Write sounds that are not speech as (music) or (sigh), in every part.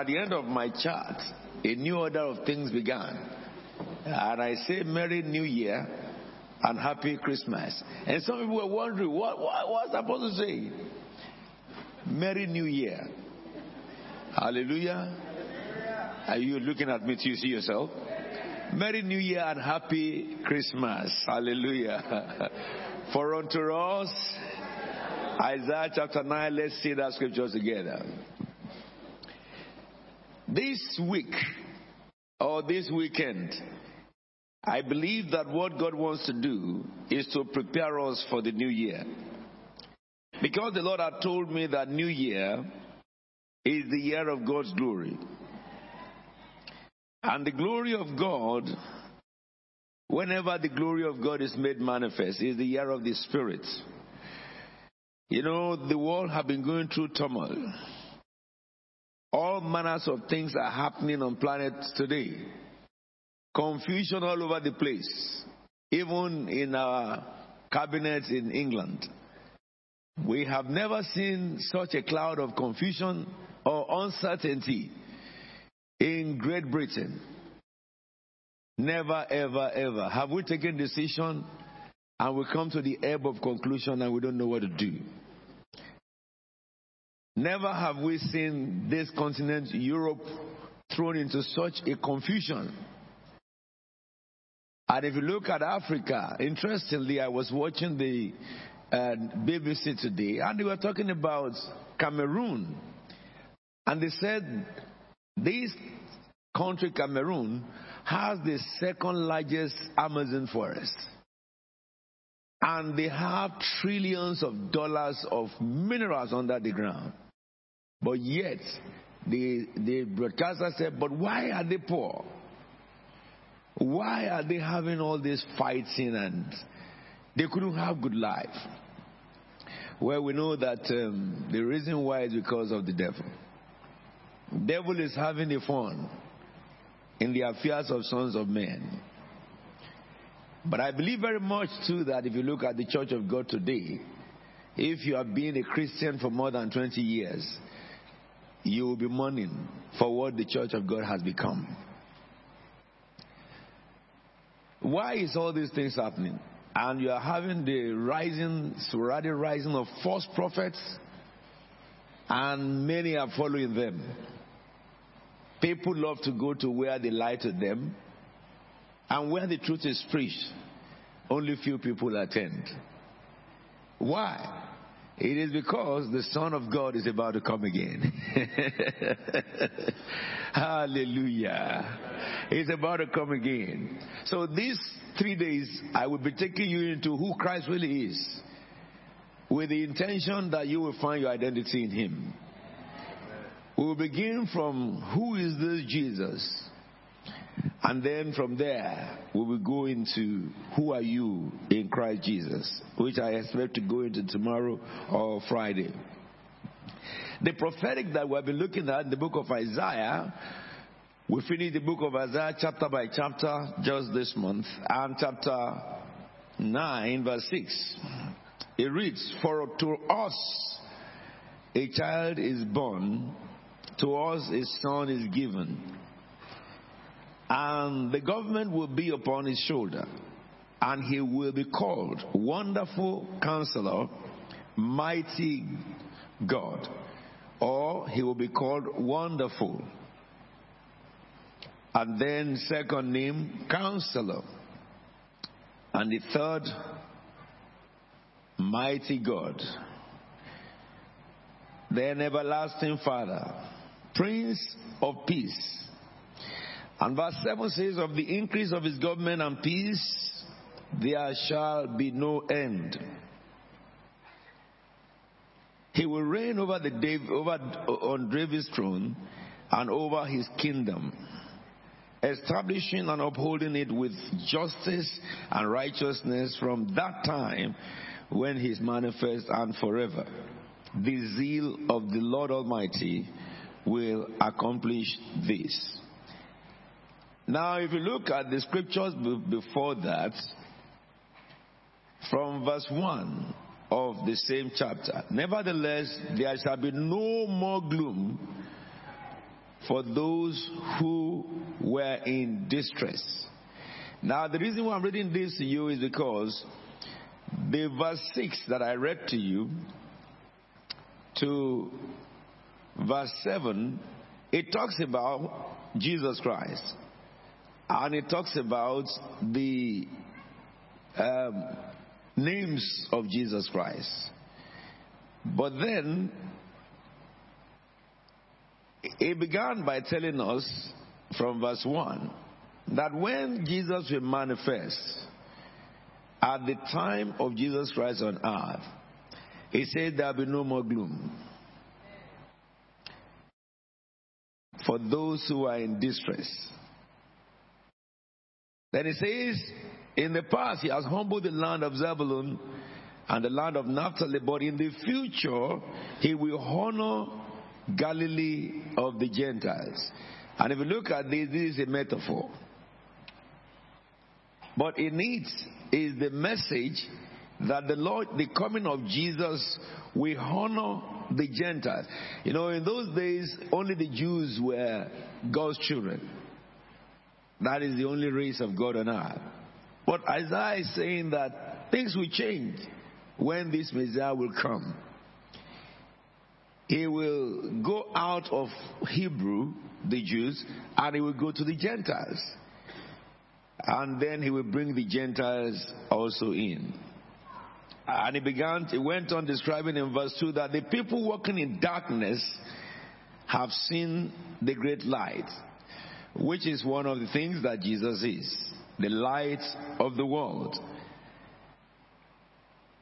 At the end of my chart, a new order of things began. And I say Merry New Year and Happy Christmas. And some people were wondering, what, what I supposed to say? Merry New Year. Hallelujah. Are you looking at me to see yourself? Merry New Year and Happy Christmas. Hallelujah. (laughs) For unto us, Isaiah chapter 9, let's see that scripture together. This week, or this weekend, I believe that what God wants to do is to prepare us for the new year. Because the Lord had told me that new year is the year of God's glory. And the glory of God, whenever the glory of God is made manifest, is the year of the Spirit. You know, the world have been going through turmoil. All manners of things are happening on planet today. Confusion all over the place. Even in our cabinets in England. We have never seen such a cloud of confusion or uncertainty in Great Britain. Never, ever, ever. Have we taken decision and we come to the ebb of conclusion and we don't know what to do? Never have we seen this continent, Europe, thrown into such a confusion. And if you look at Africa, interestingly, I was watching the uh, BBC today, and they were talking about Cameroon. And they said this country, Cameroon, has the second largest Amazon forest. And they have trillions of dollars of minerals under the ground. But yet, the, the broadcaster said, but why are they poor? Why are they having all this fighting and they couldn't have good life? Well, we know that um, the reason why is because of the devil. Devil is having a fun in the affairs of sons of men. But I believe very much too that if you look at the church of God today, if you have been a Christian for more than 20 years, you will be mourning for what the church of God has become. Why is all these things happening? And you are having the rising, sporadic rising of false prophets, and many are following them. People love to go to where they lie to them, and where the truth is preached, only few people attend. Why? It is because the Son of God is about to come again. (laughs) Hallelujah. He's about to come again. So these three days, I will be taking you into who Christ really is with the intention that you will find your identity in Him. We will begin from who is this Jesus? And then from there, we will go into who are you in Christ Jesus, which I expect to go into tomorrow or Friday. The prophetic that we've been looking at in the book of Isaiah, we finished the book of Isaiah chapter by chapter just this month, and chapter 9, verse 6. It reads, For to us a child is born, to us a son is given and the government will be upon his shoulder, and he will be called Wonderful Counselor, Mighty God, or he will be called Wonderful. And then, second name, Counselor. And the third, Mighty God. Then, Everlasting Father, Prince of Peace and verse 7 says, Of the increase of his government and peace, there shall be no end. He will reign over the David, over on David's throne and over his kingdom, establishing and upholding it with justice and righteousness from that time when he is manifest and forever. The zeal of the Lord Almighty will accomplish this. Now, if you look at the scriptures before that, from verse 1 of the same chapter, nevertheless, there shall be no more gloom for those who were in distress. Now, the reason why I'm reading this to you is because the verse 6 that I read to you to verse 7, it talks about Jesus Christ. And it talks about the um, names of Jesus Christ. But then, it began by telling us from verse 1 that when Jesus will manifest at the time of Jesus Christ on earth, he said there'll be no more gloom. For those who are in distress. Then he says, in the past, he has humbled the land of Zebulun and the land of Naphtali, but in the future, he will honor Galilee of the Gentiles. And if you look at this, this is a metaphor. But in it is the message that the Lord, the coming of Jesus, will honor the Gentiles. You know, in those days, only the Jews were God's children. That is the only race of God on earth. But Isaiah is saying that things will change when this Messiah will come. He will go out of Hebrew, the Jews, and he will go to the Gentiles. And then he will bring the Gentiles also in. And he began, he went on describing in verse 2 that the people walking in darkness have seen the great light, which is one of the things that Jesus is the light of the world.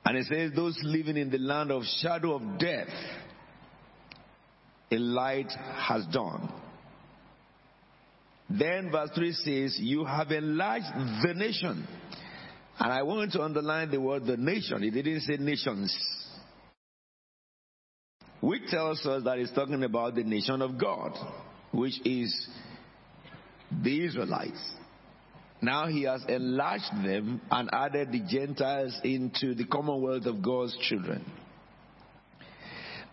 And it says, Those living in the land of shadow of death, a light has dawned. Then verse 3 says, You have enlarged the nation. And I want to underline the word the nation. It didn't say nations. Which tells us that it's talking about the nation of God, which is the Israelites. Now he has enlarged them and added the Gentiles into the commonwealth of God's children.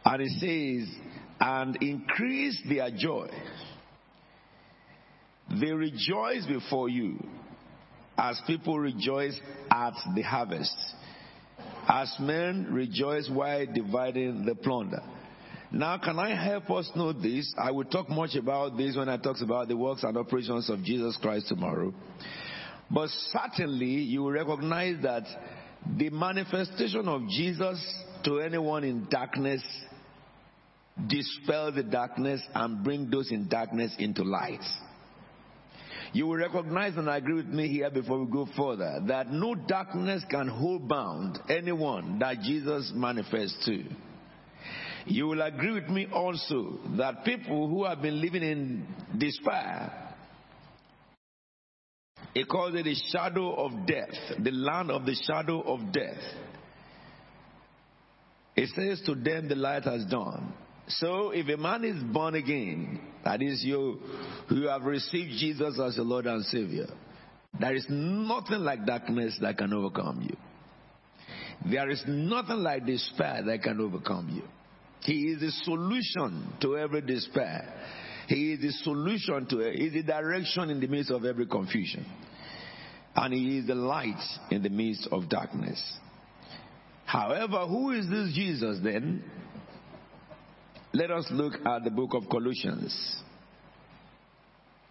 And he says, and increase their joy. They rejoice before you as people rejoice at the harvest, as men rejoice while dividing the plunder. Now, can I help us know this? I will talk much about this when I talk about the works and operations of Jesus Christ tomorrow. But certainly, you will recognize that the manifestation of Jesus to anyone in darkness dispel the darkness and bring those in darkness into light. You will recognize and I agree with me here before we go further that no darkness can hold bound anyone that Jesus manifests to. You will agree with me also that people who have been living in despair, it calls it the shadow of death, the land of the shadow of death. It says to them the light has dawned. So if a man is born again, that is you who have received Jesus as your Lord and Savior, there is nothing like darkness that can overcome you. There is nothing like despair that can overcome you. He is the solution to every despair. He is the solution to it. He is the direction in the midst of every confusion. And He is the light in the midst of darkness. However, who is this Jesus then? Let us look at the book of Colossians.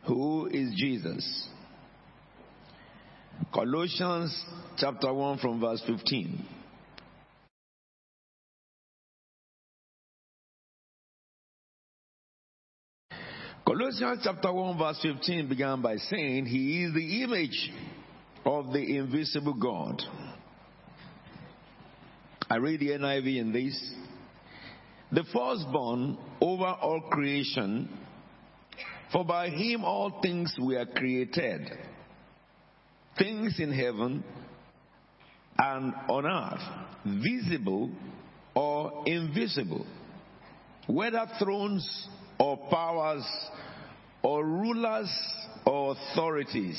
Who is Jesus? Colossians chapter 1 from verse 15. Colossians chapter 1 verse 15 began by saying, He is the image of the invisible God. I read the NIV in this. The firstborn over all creation, for by him all things were created, things in heaven and on earth, visible or invisible, whether thrones or powers or rulers or authorities.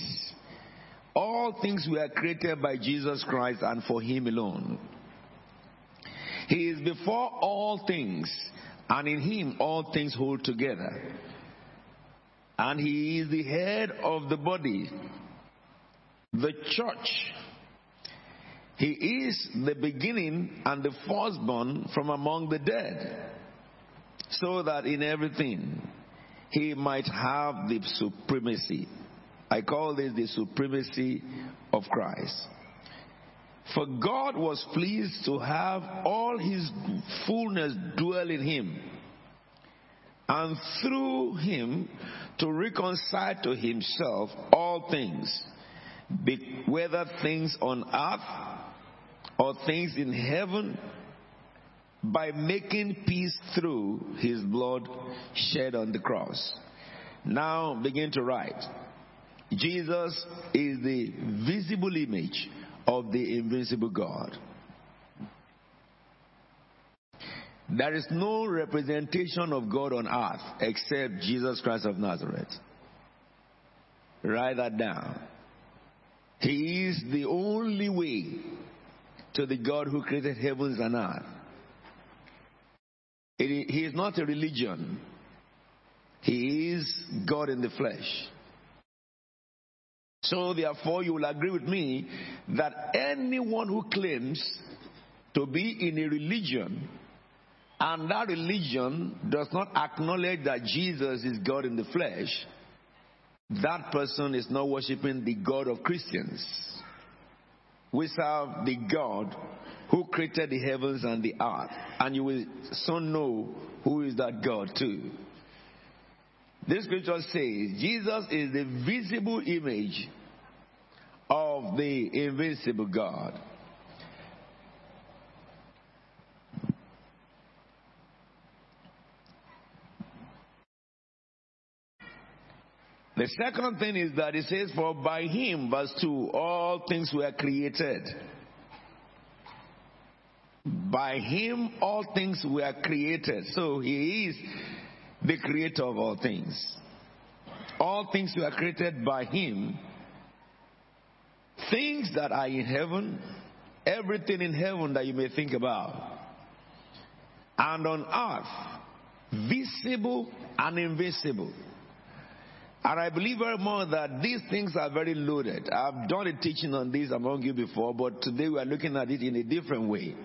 All things were created by Jesus Christ and for Him alone. He is before all things, and in Him all things hold together. and he is the head of the body, the church. He is the beginning and the firstborn from among the dead, so that in everything he might have the supremacy. I call this the supremacy of Christ. For God was pleased to have all his fullness dwell in him, and through him to reconcile to himself all things, whether things on earth or things in heaven, by making peace through his blood shed on the cross. Now begin to write. Jesus is the visible image of the invincible God. There is no representation of God on earth except Jesus Christ of Nazareth. Write that down. He is the only way to the God who created heavens and earth. He is not a religion. He is God in the flesh. So therefore you will agree with me that anyone who claims to be in a religion and that religion does not acknowledge that Jesus is God in the flesh, that person is not worshiping the God of Christians. We serve the God who created the heavens and the earth, and you will soon know who is that God too. This scripture says Jesus is the visible image of the invisible God. The second thing is that it says, For by him, verse 2, all things were created. By him, all things were created. So he is the creator of all things. All things were created by him. Things that are in heaven, everything in heaven that you may think about, and on earth, visible and invisible. And I believe very much that these things are very loaded. I've done a teaching on this among you before, but today we are looking at it in a different way.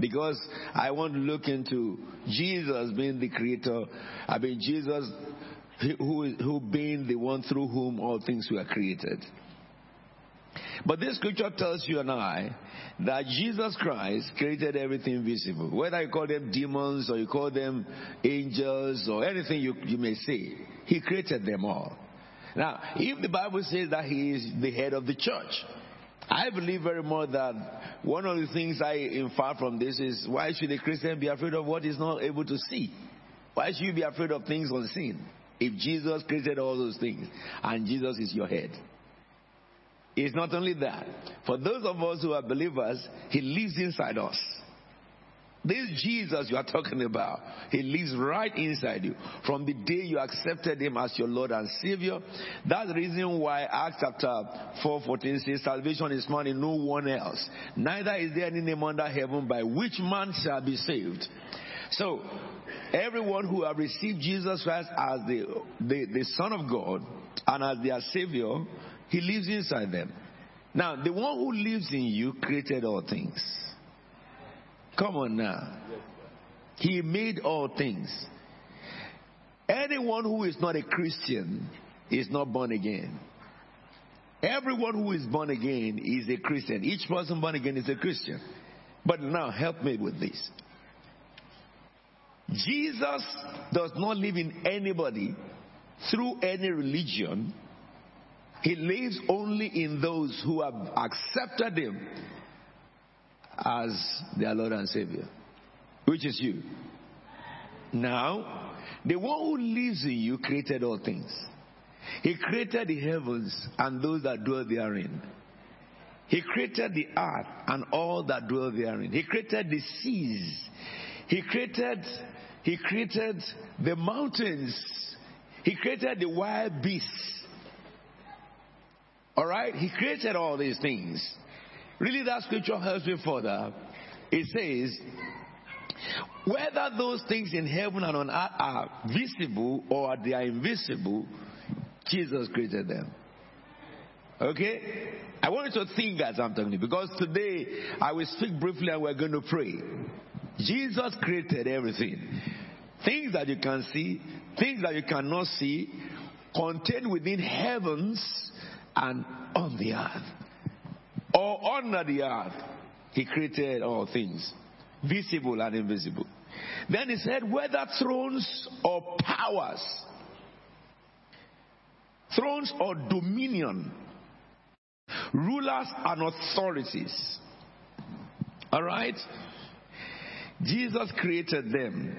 Because I want to look into Jesus being the creator. I mean, Jesus who, who being the one through whom all things were created. But this scripture tells you and I that Jesus Christ created everything visible. Whether you call them demons or you call them angels or anything you, you may say, He created them all. Now, if the Bible says that he is the head of the church, I believe very much that one of the things I infer from this is why should a Christian be afraid of what he's not able to see? Why should you be afraid of things unseen? If Jesus created all those things and Jesus is your head. It's not only that. For those of us who are believers, He lives inside us. This Jesus you are talking about, He lives right inside you. From the day you accepted Him as your Lord and Savior, that's the reason why Acts chapter 4 14 says, Salvation is found in no one else. Neither is there any name under heaven by which man shall be saved. So, everyone who have received Jesus Christ as the, the, the Son of God and as their Savior, He lives inside them. Now, the one who lives in you created all things. Come on now. He made all things. Anyone who is not a Christian is not born again. Everyone who is born again is a Christian. Each person born again is a Christian. But now help me with this. Jesus does not live in anybody through any religion. He lives only in those who have accepted him as their Lord and Savior, which is you. Now, the one who lives in you created all things. He created the heavens and those that dwell therein. He created the earth and all that dwell therein. He created the seas. He created, he created the mountains. He created the wild beasts. All right? He created all these things. Really, that scripture helps me further. It says, whether those things in heaven and on earth are visible or they are invisible, Jesus created them. Okay? I want you to think as I'm talking because today I will speak briefly and we're going to pray. Jesus created everything. Things that you can see, things that you cannot see, contained within heavens and on the earth. Or under the earth. He created all things, visible and invisible. Then he said, whether thrones or powers, thrones or dominion, rulers and authorities. All right? Jesus created them.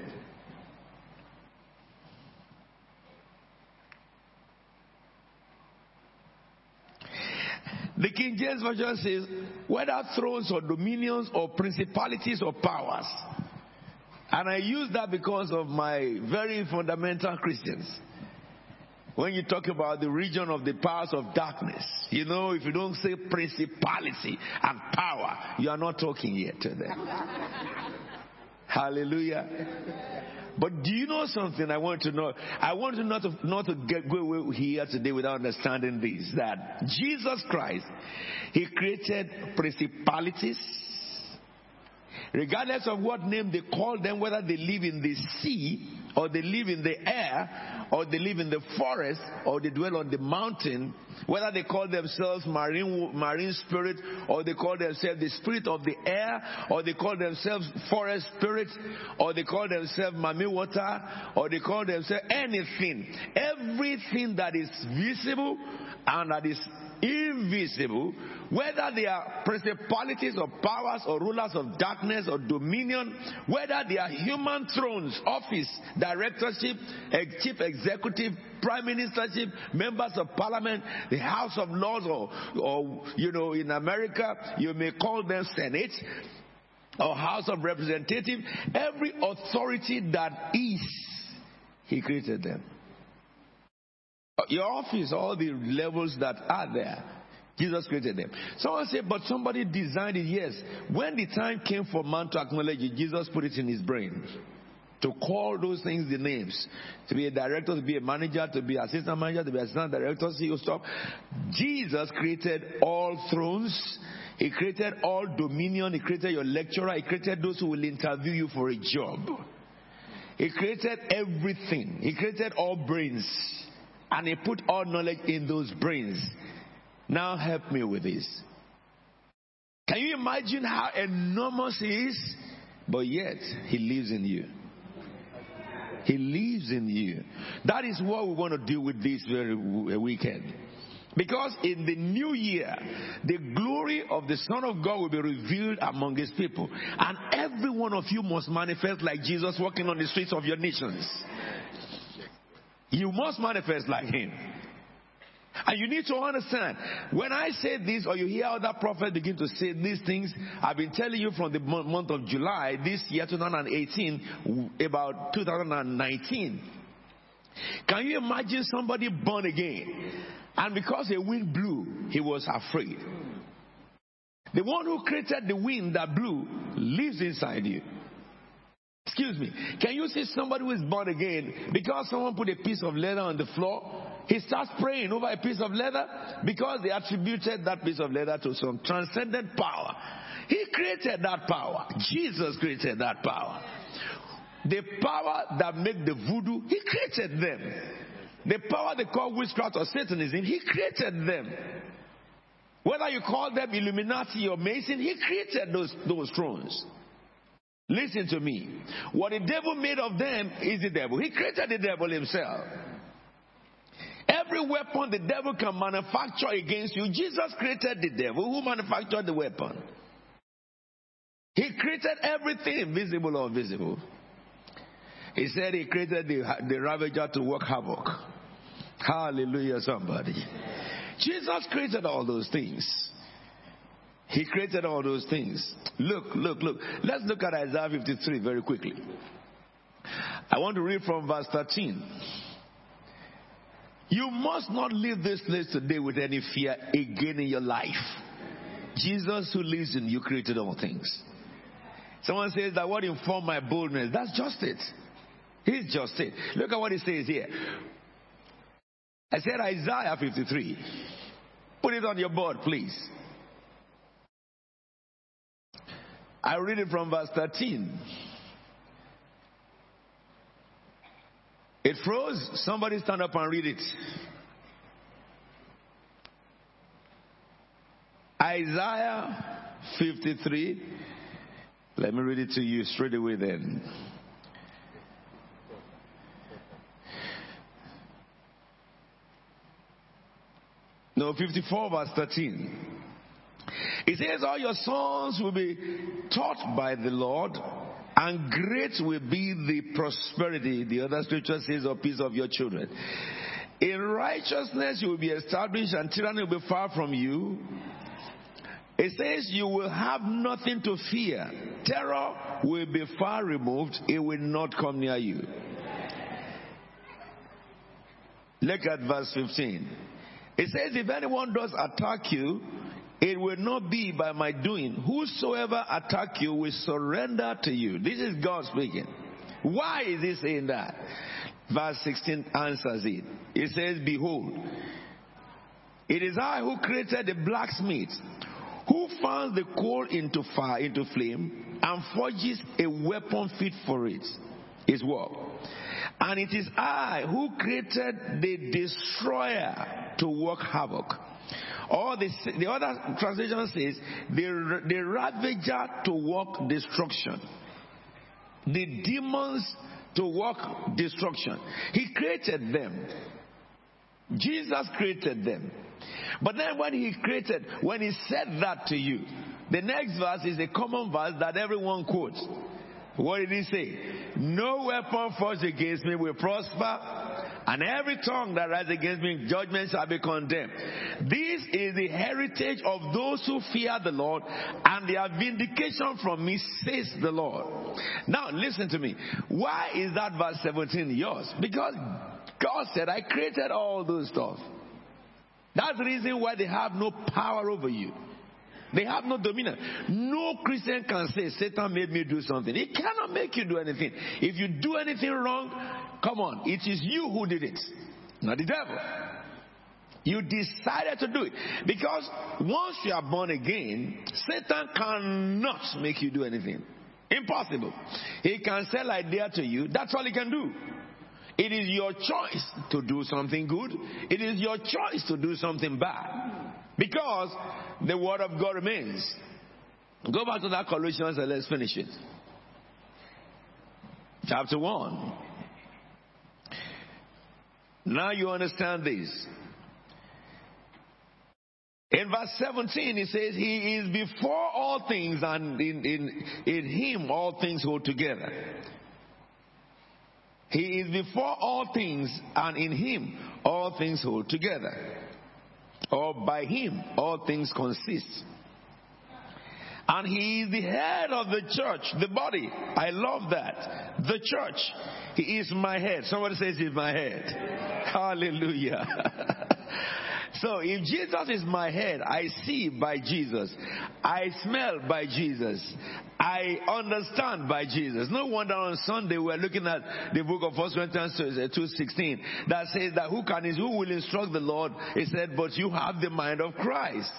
The King James Version says, whether thrones or dominions or principalities or powers. And I use that because of my very fundamental Christians. When you talk about the region of the powers of darkness, you know, if you don't say principality and power, you are not talking yet to them. (laughs) Hallelujah. But do you know something I want to know? I want to not to, not to get, go away here today without understanding this, that Jesus Christ, He created principalities, regardless of what name they call them, whether they live in the sea or they live in the air or they live in the forest or they dwell on the mountain, whether they call themselves marine, marine spirit or they call themselves the spirit of the air or they call themselves forest spirit or they call themselves mami water or they call themselves anything. Everything that is visible and that is invisible, whether they are principalities or powers or rulers of darkness or dominion, whether they are human thrones, office, directorship, chief executive, prime ministership, members of parliament, the House of Lords, or, or you know, in America, you may call them Senate or House of Representatives. every authority that is, He created them. Uh, your office, all the levels that are there, Jesus created them. Someone said, but somebody designed it. Yes. When the time came for man to acknowledge it, Jesus put it in his brain. To call those things the names. To be a director, to be a manager, to be assistant manager, to be assistant director, CEO stuff. Jesus created all thrones. He created all dominion. He created your lecturer. He created those who will interview you for a job. He created everything. He created all brains. And he put all knowledge in those brains. Now help me with this. Can you imagine how enormous he is? But yet, he lives in you. He lives in you. That is what we want to do with this very weekend. Because in the new year, the glory of the Son of God will be revealed among his people. And every one of you must manifest like Jesus walking on the streets of your nations. You must manifest like him. And you need to understand, when I say this or you hear other prophets begin to say these things, I've been telling you from the month of July this year 2018 about 2019. Can you imagine somebody born again and because a wind blew, he was afraid? The one who created the wind that blew lives inside you. Excuse me. Can you see somebody who is born again because someone put a piece of leather on the floor? He starts praying over a piece of leather because they attributed that piece of leather to some transcendent power. He created that power. Jesus created that power. The power that made the voodoo, he created them. The power they call witchcraft or Satanism, he created them. Whether you call them Illuminati or Mason, he created those, those thrones. Listen to me. What the devil made of them is the devil. He created the devil himself. Every weapon the devil can manufacture against you, Jesus created the devil who manufactured the weapon. He created everything, visible or invisible. He said he created the, the ravager to work havoc. Hallelujah, somebody. Jesus created all those things. He created all those things. Look, look, look. Let's look at Isaiah 53 very quickly. I want to read from verse 13. You must not leave this place today with any fear again in your life. Jesus, who lives in you, created all things. Someone says that what informed my boldness? That's just it. He's just it. Look at what he says here. I said Isaiah 53. Put it on your board, please. I read it from verse 13. It froze. Somebody stand up and read it. Isaiah 53. Let me read it to you straight away then. No, 54 verse 13. It says, All your sons will be taught by the Lord, and great will be the prosperity. The other scripture says, or peace of your children. In righteousness you will be established, and tyranny will be far from you. It says, You will have nothing to fear. Terror will be far removed, it will not come near you. Look at verse 15. It says, If anyone does attack you, it will not be by my doing. Whosoever attack you will surrender to you. This is God speaking. Why is he saying that? Verse 16 answers it. It says, Behold, it is I who created the blacksmith, who fans the coal into fire, into flame, and forges a weapon fit for it. His work. And it is I who created the destroyer to work havoc. Or the, the other translation says, the, the ravager to work destruction. The demons to work destruction. He created them. Jesus created them. But then when he created, when he said that to you, the next verse is a common verse that everyone quotes. What did he say? No weapon forged against me will prosper, and every tongue that rises against me, judgment shall be condemned. This is the heritage of those who fear the Lord, and their vindication from me, says the Lord. Now, listen to me. Why is that verse 17 yours? Because God said, I created all those stuff. That's the reason why they have no power over you. They have no dominion. No Christian can say, Satan made me do something. He cannot make you do anything. If you do anything wrong, come on, it is you who did it, not the devil. You decided to do it. Because once you are born again, Satan cannot make you do anything. Impossible. He can sell idea to you. That's all he can do. It is your choice to do something good. It is your choice to do something bad. Because the word of God remains. Go back to that Colossians and let's finish it. Chapter 1. Now you understand this. In verse 17, he says, He is before all things, and in, in, in Him all things hold together. He is before all things, and in Him all things hold together or by him all things consist. And he is the head of the church, the body. I love that. The church. He is my head. Somebody says he's my head. Hallelujah. (laughs) so if Jesus is my head, I see by Jesus. I smell by Jesus. I understand by Jesus. No wonder on Sunday we're looking at the book of First Corinthians 2.16 uh, that says that who can is who will instruct the Lord? He said, but you have the mind of Christ.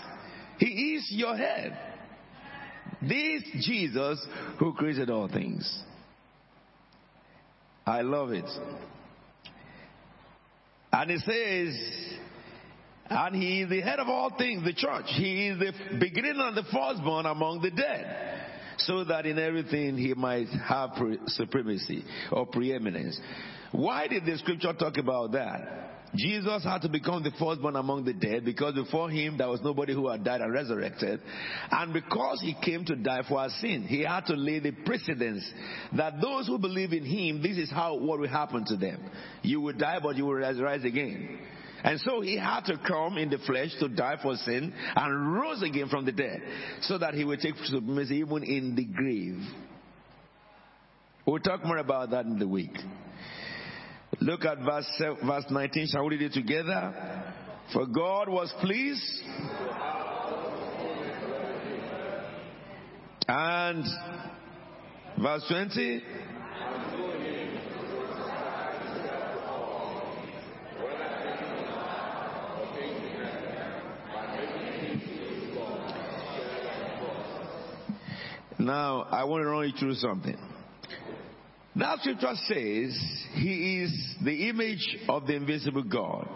He is your head. This Jesus who created all things. I love it. And it says, and he is the head of all things, the church. He is the beginning and the firstborn among the dead so that in everything he might have supremacy or preeminence. Why did the scripture talk about that? Jesus had to become the firstborn among the dead because before him there was nobody who had died and resurrected. And because he came to die for our sin, he had to lay the precedence that those who believe in him, this is how what will happen to them. You will die, but you will rise again. And so he had to come in the flesh to die for sin and rose again from the dead so that he would take supremacy even in the grave. We'll talk more about that in the week. Look at verse, verse 19. Shall we read it together? For God was pleased and verse 20. Now, I want to run you through something. That scripture says he is the image of the invisible God.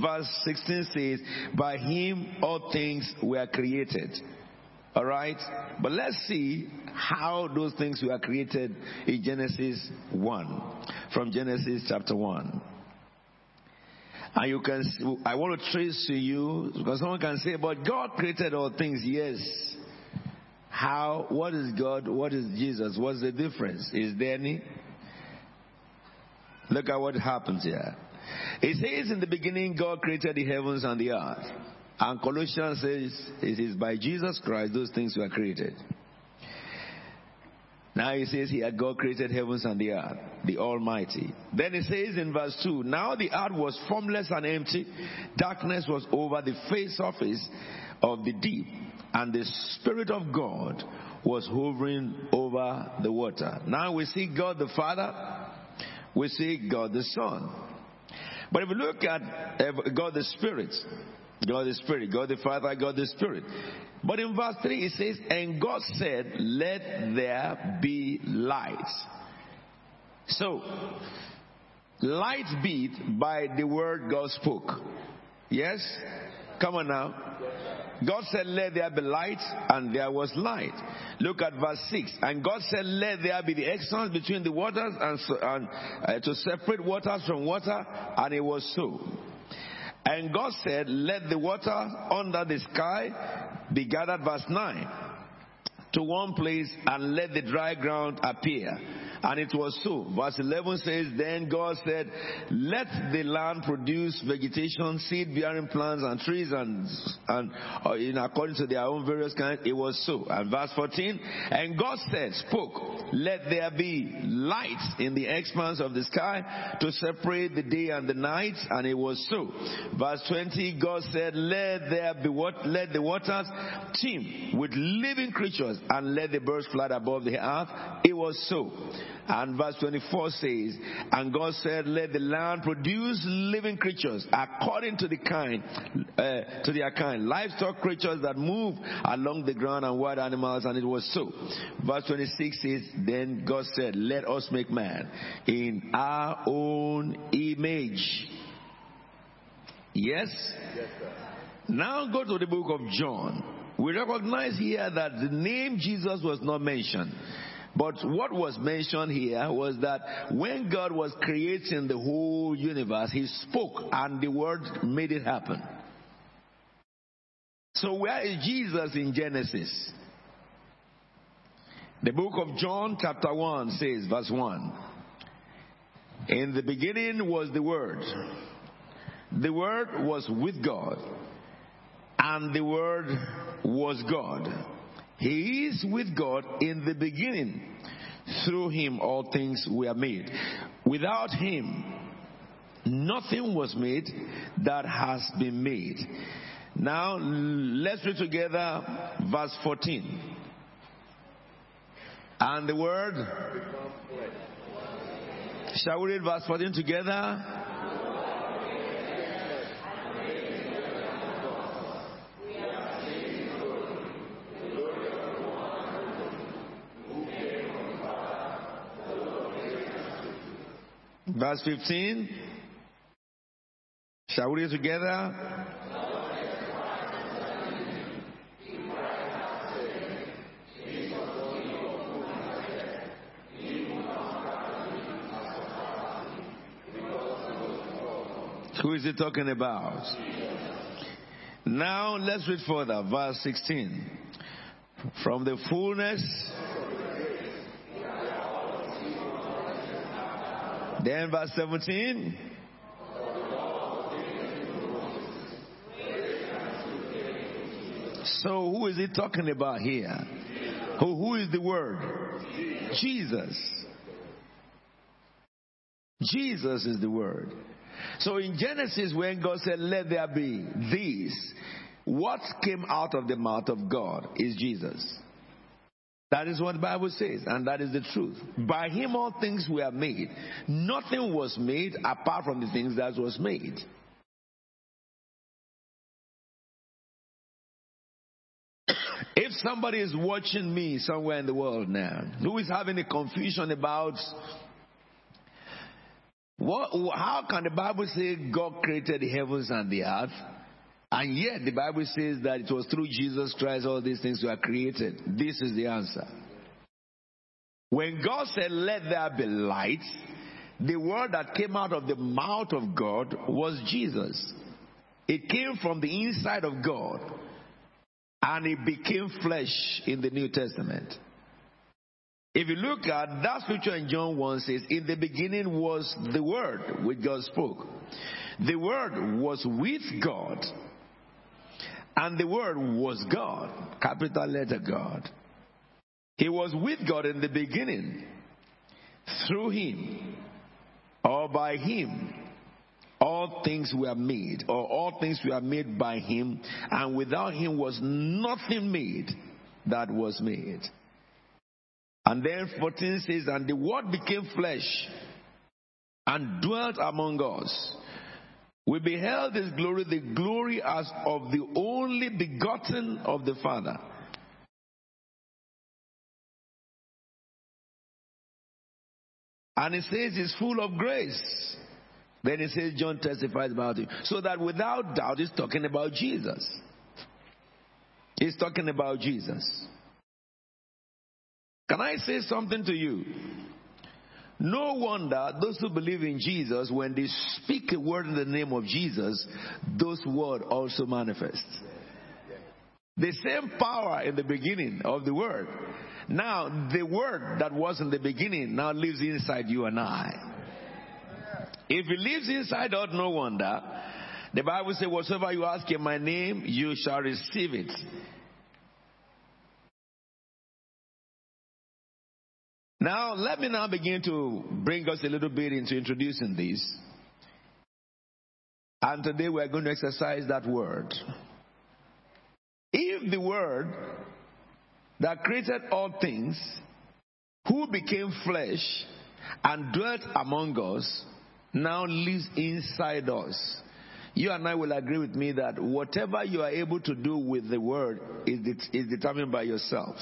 Verse 16 says, by him all things were created. Alright? But let's see how those things were created in Genesis 1. From Genesis chapter 1. And you can, I want to trace to you, because someone can say, but God created all things. Yes. How, what is God? What is Jesus? What's the difference? Is there any? Look at what happens here. It says in the beginning, God created the heavens and the earth. And Colossians says, it is by Jesus Christ those things were created. Now he says here, God created heavens and the earth, the Almighty. Then it says in verse 2, Now the earth was formless and empty, darkness was over the face surface of the deep, and the Spirit of God was hovering over the water. Now we see God the Father, we see God the Son. But if we look at eh, God the Spirit, God the Spirit, God the Father, God the Spirit. But in verse 3 it says, And God said, Let there be light. So, light beat by the word God spoke. Yes? Come on now. God said, Let there be light, and there was light. Look at verse 6. And God said, Let there be the expanse between the waters and, and uh, to separate waters from water, and it was so. And God said, Let the water under the sky be gathered, verse 9, to one place and let the dry ground appear. And it was so. Verse 11 says, Then God said, Let the land produce vegetation, seed bearing plants and trees, and, and uh, in according to their own various kinds. It was so. And verse 14, And God said, Spoke, Let there be lights in the expanse of the sky to separate the day and the night. And it was so. Verse 20, God said, Let there be what? Let the waters teem with living creatures, and let the birds fly above the earth. It was so. And verse 24 says, And God said, Let the land produce living creatures according to the kind, uh, to their kind, livestock creatures that move along the ground and wild animals, and it was so. Verse 26 says, Then God said, Let us make man in our own image. Yes? yes now go to the book of John. We recognize here that the name Jesus was not mentioned. But what was mentioned here was that when God was creating the whole universe, He spoke and the Word made it happen. So where is Jesus in Genesis? The book of John chapter 1 says, verse 1. In the beginning was the Word. The Word was with God. And the Word was God. He is with God in the beginning. Through him all things were made. Without him, nothing was made that has been made. Now, let's read together verse 14. And the word. Shall we read verse 14 together? Verse 15. Shall we read together? Who is he talking about? Now let's read further. Verse 16. From the fullness Then verse 17. So who is he talking about here? Who, who is the word? Jesus. Jesus is the word. So in Genesis, when God said, Let there be this, what came out of the mouth of God is Jesus. That is what the Bible says, and that is the truth. By him all things were made. Nothing was made apart from the things that was made. If somebody is watching me somewhere in the world now, who is having a confusion about what, how can the Bible say God created the heavens and the earth? And yet the Bible says that it was through Jesus Christ all these things were created. This is the answer. When God said, Let there be light, the word that came out of the mouth of God was Jesus. It came from the inside of God and it became flesh in the New Testament. If you look at that scripture in John 1 says, In the beginning was the Word which God spoke. The Word was with God, and the Word was God. Capital letter God. He was with God in the beginning. Through Him, or by Him, all things were made, or all things were made by Him, and without Him was nothing made that was made. And then 14 says, And the Word became flesh and dwelt among us. We beheld His glory, the glory as of the only begotten of the Father And it says he's full of grace. Then it says John testifies about him. So that without doubt, he's talking about Jesus. He's talking about Jesus. Can I say something to you? No wonder those who believe in Jesus, when they speak a word in the name of Jesus, those words also manifest. The same power in the beginning of the word now, the word that was in the beginning now lives inside you and I. If it lives inside us, no wonder. The Bible says, whatsoever you ask in my name, you shall receive it. Now, let me now begin to bring us a little bit into introducing this. And today we are going to exercise that word. If the word that created all things, who became flesh and dwelt among us, now lives inside us. You and I will agree with me that whatever you are able to do with the word is, is determined by yourself.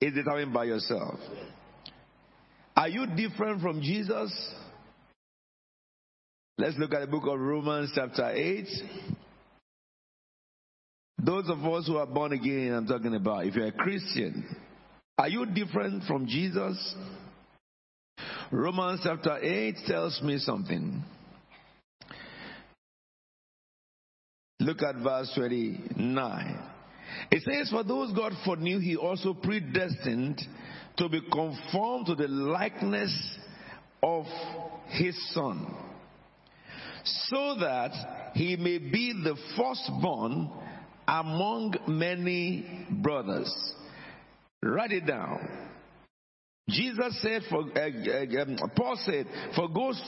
Is determined by yourself. Are you different from Jesus? Let's look at the book of Romans, chapter 8. Those of us who are born again, I'm talking about, if you're a Christian, are you different from Jesus? Romans chapter 8 tells me something. Look at verse 29. It says, For those God foreknew, he also predestined to be conformed to the likeness of his Son, so that he may be the firstborn among many brothers. Write it down. Jesus said, for uh, uh, um, Paul said, for those,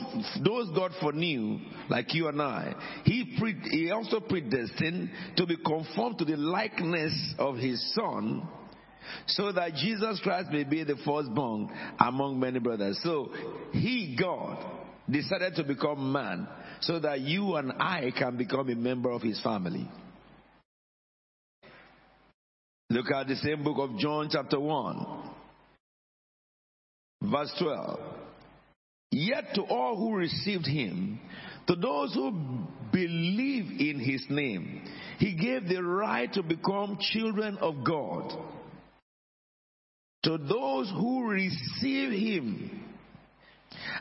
those God foreknew, like you and I, he, pre, he also predestined to be conformed to the likeness of his Son, so that Jesus Christ may be the firstborn among many brothers. So he, God, decided to become man, so that you and I can become a member of his family. Look at the same book of John, chapter 1, verse 12. Yet to all who received him, to those who believe in his name, he gave the right to become children of God. To those who receive him,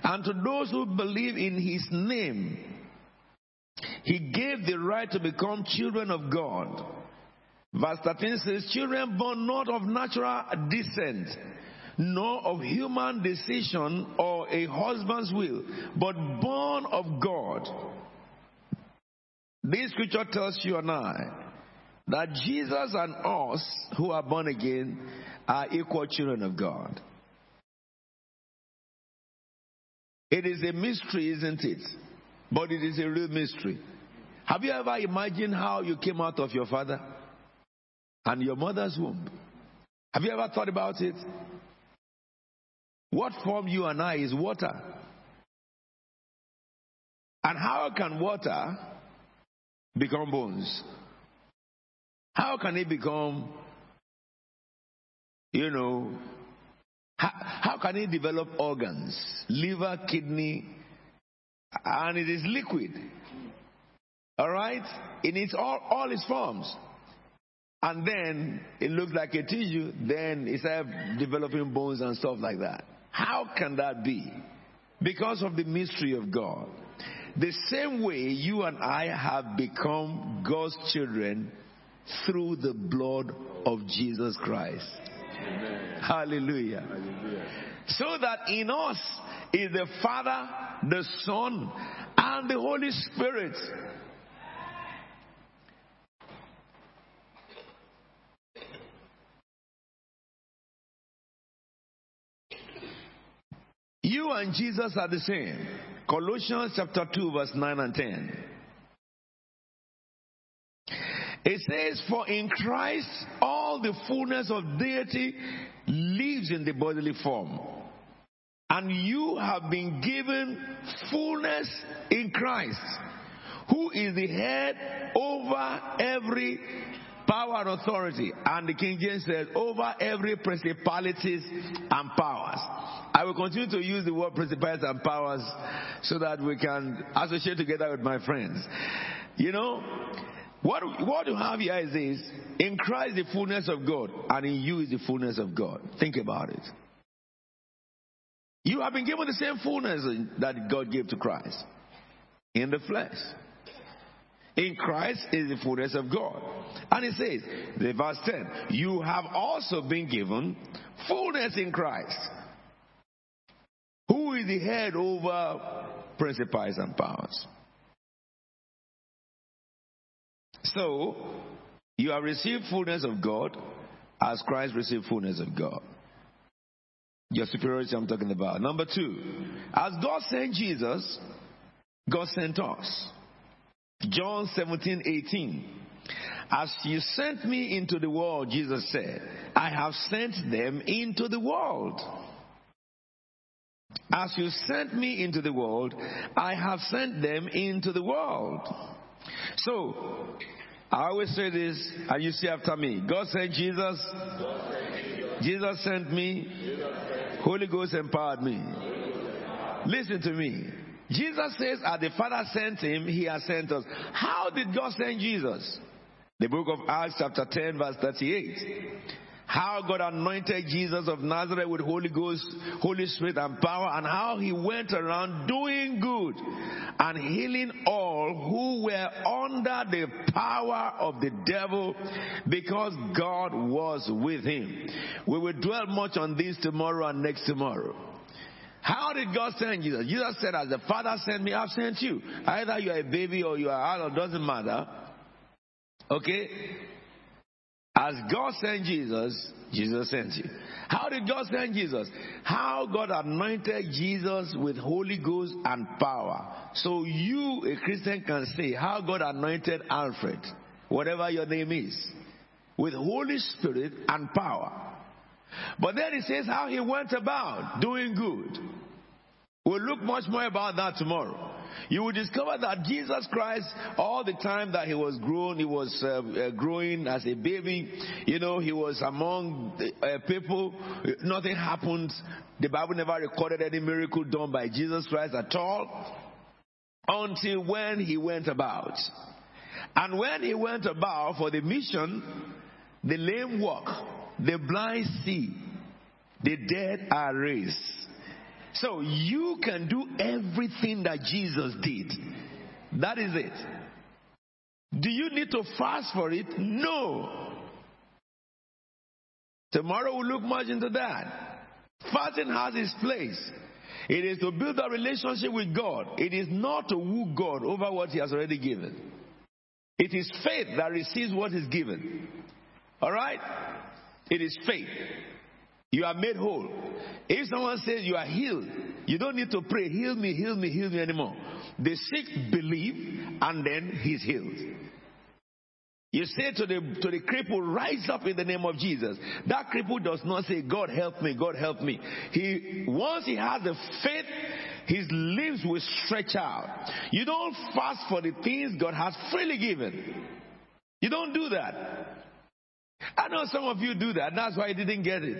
and to those who believe in his name, he gave the right to become children of God. Verse 13 says, Children born not of natural descent, nor of human decision or a husband's will, but born of God. This scripture tells you and I that Jesus and us who are born again are equal children of God. It is a mystery, isn't it? But it is a real mystery. Have you ever imagined how you came out of your father? and your mother's womb. Have you ever thought about it? What formed you and I is water. And how can water become bones? How can it become, you know, how, how can it develop organs, liver, kidney, and it is liquid? All right? It needs all, all its forms. And then it looks like a tissue, then it developing bones and stuff like that. How can that be? Because of the mystery of God. The same way you and I have become God's children through the blood of Jesus Christ. Amen. Hallelujah. Hallelujah. So that in us is the Father, the Son, and the Holy Spirit. You and Jesus are the same. Colossians chapter 2, verse 9 and 10. It says, For in Christ all the fullness of deity lives in the bodily form. And you have been given fullness in Christ, who is the head over every power and authority. And the King James says, over every principalities and powers. I will continue to use the word principalities and powers so that we can associate together with my friends. You know, what, what you have here is this in Christ the fullness of God, and in you is the fullness of God. Think about it. You have been given the same fullness that God gave to Christ in the flesh. In Christ is the fullness of God. And it says, the verse 10, you have also been given fullness in Christ. Who is the head over principalities and powers? So, you have received fullness of God as Christ received fullness of God. Your superiority I'm talking about. Number two, as God sent Jesus, God sent us. John 17, 18. As you sent me into the world, Jesus said, I have sent them into the world. As you sent me into the world, I have sent them into the world. So, I always say this, and you see after me. God sent Jesus. Jesus sent me. Holy Ghost empowered me. Listen to me. Jesus says, as the Father sent him, he has sent us. How did God send Jesus? The book of Acts, chapter 10, verse 38. How God anointed Jesus of Nazareth with Holy Ghost, Holy Spirit and power, and how he went around doing good and healing all who were under the power of the devil because God was with him. We will dwell much on this tomorrow and next tomorrow. How did God send Jesus? Jesus said, As the Father sent me, I've sent you. Either you are a baby or you are adult, doesn't matter. Okay? As God sent Jesus, Jesus sent you. How did God send Jesus? How God anointed Jesus with Holy Ghost and power. So you, a Christian, can say how God anointed Alfred, whatever your name is, with Holy Spirit and power. But then he says how he went about doing good. We'll look much more about that tomorrow. You will discover that Jesus Christ, all the time that he was grown, he was uh, uh, growing as a baby. You know, he was among uh, people. Nothing happened. The Bible never recorded any miracle done by Jesus Christ at all until when he went about. And when he went about for the mission, the lame walk, the blind see, the dead are raised. So you can do everything that Jesus did. That is it. Do you need to fast for it? No. Tomorrow we'll look much into that. Fasting has its place. It is to build a relationship with God. It is not to woo God over what He has already given. It is faith that receives what is given. Alright? It is faith. You are made whole. If someone says you are healed, you don't need to pray, heal me, heal me, heal me anymore. The sick believe and then he's healed. You say to the, to the cripple, rise up in the name of Jesus. That cripple does not say, God help me, God help me. He, once he has the faith, his limbs will stretch out. You don't fast for the things God has freely given. You don't do that. I know some of you do that. and That's why you didn't get it.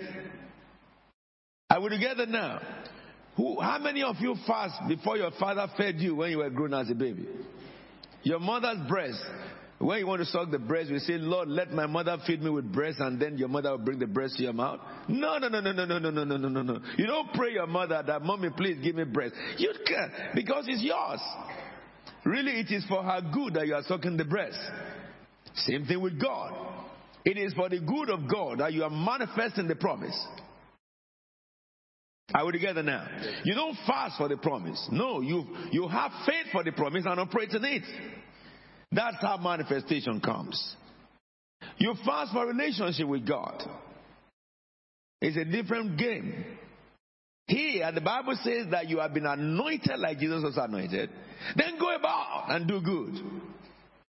Are we together now? Who, how many of you fast before your father fed you when you were grown as a baby? Your mother's breast. When you want to suck the breast, you say, Lord, let my mother feed me with breast, and then your mother will bring the breast to your mouth. No, no, no, no, no, no, no, no, no, no, no, no. You don't pray your mother that, mommy, please give me breast. You can't, because it's yours. Really, it is for her good that you are sucking the breast. Same thing with God. It is for the good of God that you are manifesting the promise. Are we together now? You don't fast for the promise. No, you, you have faith for the promise and operate in it. That's how manifestation comes. You fast for relationship with God. It's a different game. Here, the Bible says that you have been anointed like Jesus was anointed. Then go about and do good.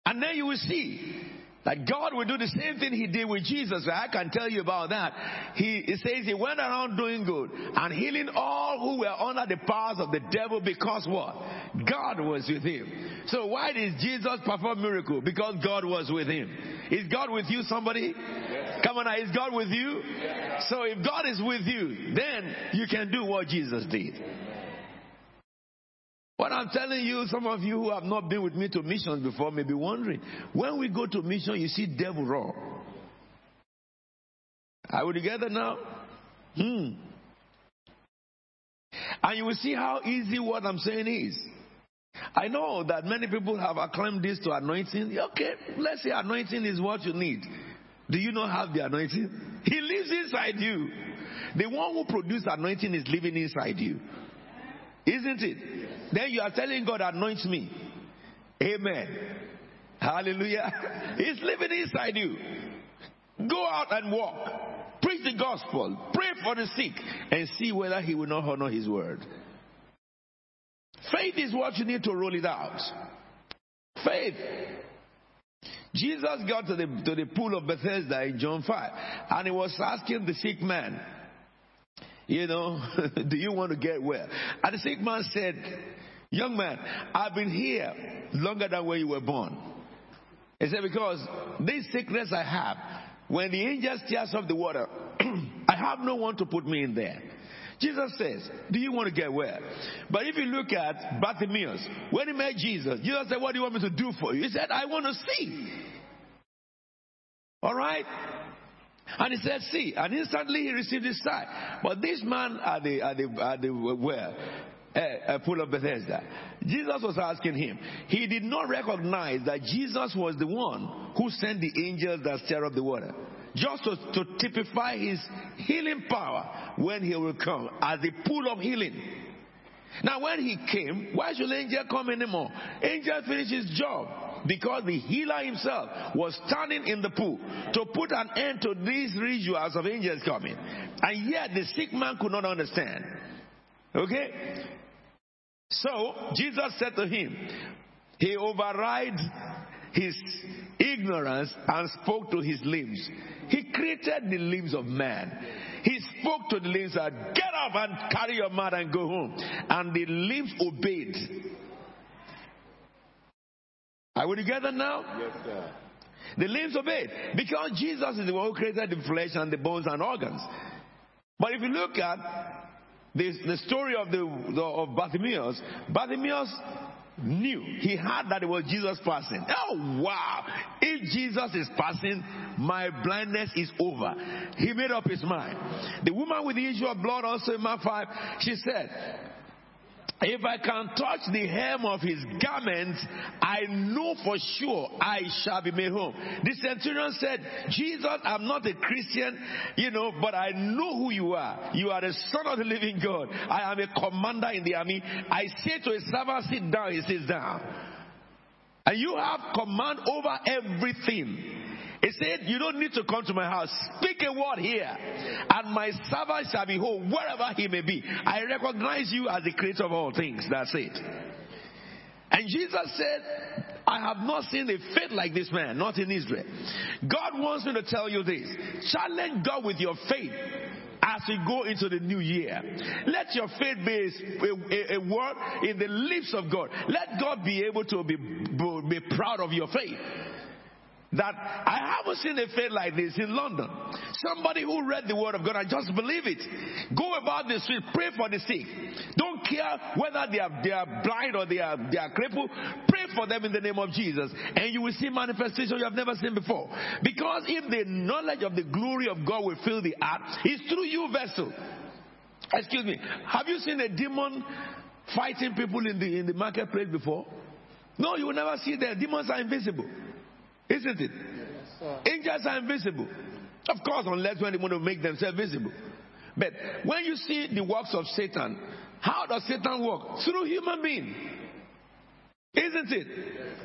And then you will see that God will do the same thing he did with Jesus. I can tell you about that. He, he says he went around doing good and healing all who were under the powers of the devil because what? God was with him. So why did Jesus perform miracle? Because God was with him. Is God with you, somebody? Yes. Come on now, is God with you? Yes. So if God is with you, then you can do what Jesus did. What I'm telling you, some of you who have not been with me to missions before may be wondering, when we go to mission, you see devil raw. Are we together now? Hmm. And you will see how easy what I'm saying is. I know that many people have acclaimed this to anointing. Okay, let's say anointing is what you need. Do you not have the anointing? He lives inside you. The one who produces anointing is living inside you. Isn't it? Then you are telling God, anoint me. Amen. Hallelujah. (laughs) He's living inside you. Go out and walk. Preach the gospel. Pray for the sick and see whether he will not honor his word. Faith is what you need to roll it out. Faith. Jesus got to the, to the pool of Bethesda in John 5 and he was asking the sick man, you know, (laughs) do you want to get well? And the sick man said, Young man, I've been here longer than when you were born. He said, Because this sickness I have, when the angel stirs up the water, (clears throat) I have no one to put me in there. Jesus says, Do you want to get well? But if you look at Bartimaeus, when he met Jesus, Jesus said, What do you want me to do for you? He said, I want to see. All right? And he said, See. And instantly he received his sight. But this man at the, at the, at the well, a, a pool of Bethesda, Jesus was asking him. He did not recognize that Jesus was the one who sent the angels that stir up the water. Just to, to typify his healing power when he will come as the pool of healing. Now, when he came, why should angel come anymore? Angel finished his job because the healer himself was standing in the pool to put an end to these rituals of angels coming. And yet the sick man could not understand. Okay? So Jesus said to him, he override his ignorance and spoke to his limbs. He created the limbs of man. He spoke to the limbs and get up and carry your mat and go home. And the limbs obeyed. Are we together now? Yes, sir. The limbs obeyed. Because Jesus is the one who created the flesh and the bones and organs. But if you look at the, the story of, the, the, of Bartimaeus, Bartimaeus knew, he heard that it was Jesus passing. Oh wow! If Jesus is passing, my blindness is over. He made up his mind. The woman with the issue of blood also in Mark 5, she said, if I can touch the hem of his garment, I know for sure I shall be made whole. The centurion said, Jesus, I'm not a Christian, you know, but I know who you are. You are the son of the living God. I am a commander in the army. I say to a servant, sit down, he sits down. And you have command over everything. He said, You don't need to come to my house. Speak a word here, and my servant shall be whole wherever he may be. I recognize you as the creator of all things. That's it. And Jesus said, I have not seen a faith like this man, not in Israel. God wants me to tell you this. Challenge God with your faith as we go into the new year. Let your faith be a, a, a, word in the lips of God. Let God be able to be, be proud of your faith. That I haven't seen a faith like this in London. Somebody who read the word of God and just believe it. Go about the street, pray for the sick. Don't care whether they are, they are blind or they are, they are crippled. Pray for them in the name of Jesus. And you will see manifestation you have never seen before. Because if the knowledge of the glory of God will fill the earth, it's through you vessel. Excuse me. Have you seen a demon fighting people in the, in the marketplace before? No, you will never see them. Demons are invisible. Isn't it? Yes, Angels are invisible. Of course, unless when they want to make themselves visible. But when you see the works of Satan, how does Satan work? Through human being. Isn't it?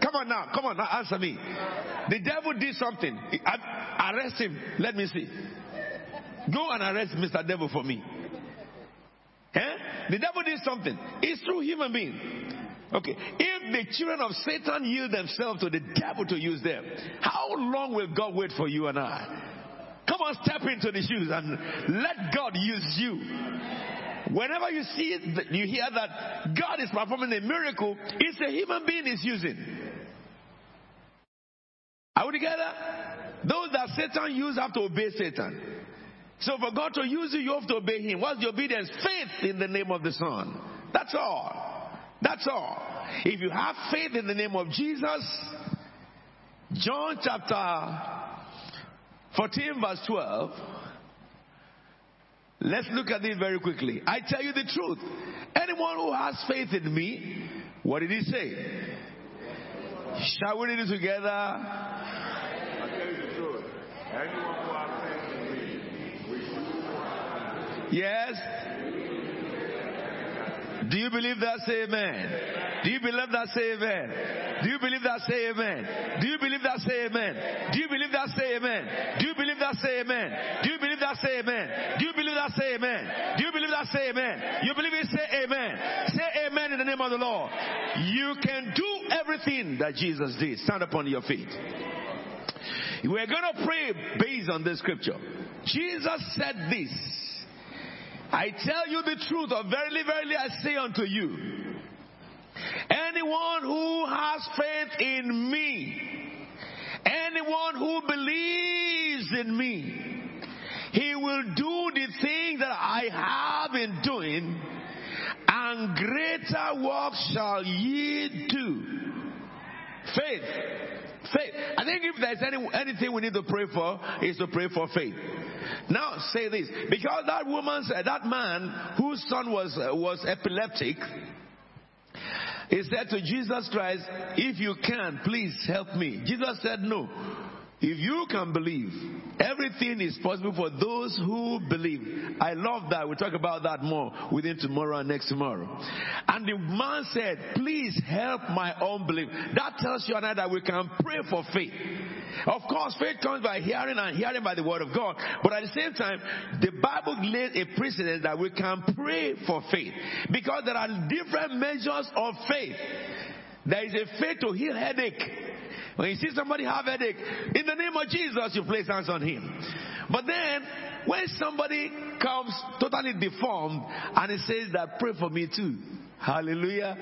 Come on now, come on now, answer me. The devil did something. Arrest him. Let me see. Go and arrest Mr. Devil for me. Eh? The devil did something. It's through human being. Okay. If the children of Satan yield themselves to the devil to use them, how long will God wait for you and I? Come on, step into the shoes and let God use you. Whenever you see it, you hear that God is performing a miracle, it's a human being is using. Are we together? Those that Satan use have to obey Satan. So for God to use you, you have to obey Him. What's the obedience? Faith in the name of the Son. That's all. That's all. If you have faith in the name of Jesus, John chapter 14 verse 12, let's look at this very quickly. I tell you the truth. Anyone who has faith in me, what did he say? Shall we read it together? I tell you the truth. Anyone who has faith in me, Yes? Do you believe that? Say amen. Do you believe that? Say amen. Do you believe that? Say amen. Do you believe that? Say amen. Do you believe that? Say amen. Do you believe that? Say amen. Do you believe that? Say amen. Do you believe that? Say amen. Do you believe that? Say amen. You believe it? Say amen. Say amen in the name of the Lord. You can do everything that Jesus did. Stand upon your feet. We're going to pray based on this scripture. Jesus said this. I tell you the truth, or verily, verily, I say unto you, anyone who has faith in me, anyone who believes in me, he will do the thing that I have been doing, and greater works shall ye do. Faith. Faith. I think if there's any, anything we need to pray for, is to pray for faith. Now say this, because that woman, that man whose son was uh, was epileptic, he said to Jesus Christ, "If you can, please help me." Jesus said, "No. If you can believe, everything is possible for those who believe. I love that. We'll talk about that more within tomorrow and next tomorrow. And the man said, please help my unbelief. That tells you and I that we can pray for faith. Of course, faith comes by hearing and hearing by the word of God. But at the same time, the Bible lays a precedent that we can pray for faith. Because there are different measures of faith. There is a faith to heal headache. When you see somebody have headache, in the name of Jesus, you place hands on him. But then, when somebody comes totally deformed and he says that pray for me too. Hallelujah.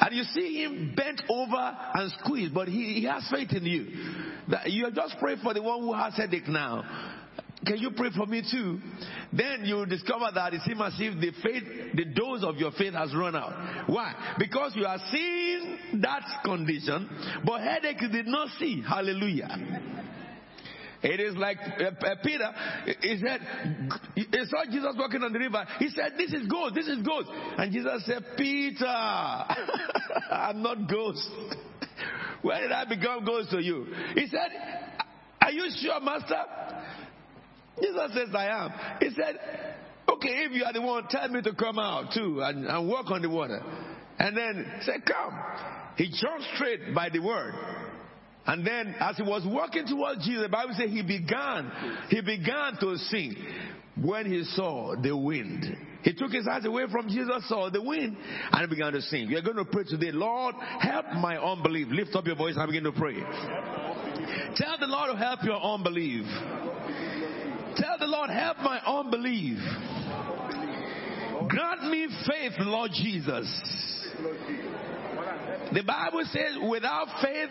And you see him bent over and squeezed, but he, he has faith in you. That you just pray for the one who has headache now. Can you pray for me too? Then you discover that it seems as if the faith, the dose of your faith has run out. Why? Because you are seeing that condition, but headache you did not see. Hallelujah. It is like uh, uh, Peter, he said, he saw Jesus walking on the river. He said, This is ghost, this is ghost. And Jesus said, Peter, (laughs) I'm not ghost. (laughs) Where did I become ghost to you? He said, Are you sure, Master? Jesus says, I am. He said, Okay, if you are the one, tell me to come out too and, and walk on the water. And then said, Come. He jumped straight by the word. And then as he was walking towards Jesus, the Bible says he began, he began to sing when he saw the wind. He took his eyes away from Jesus, saw the wind, and began to sing. We are going to pray today. Lord, help my unbelief. Lift up your voice and begin to pray. Tell the Lord to help your unbelief. Tell the Lord, help my unbelief. Grant me faith, Lord Jesus. The Bible says, without faith,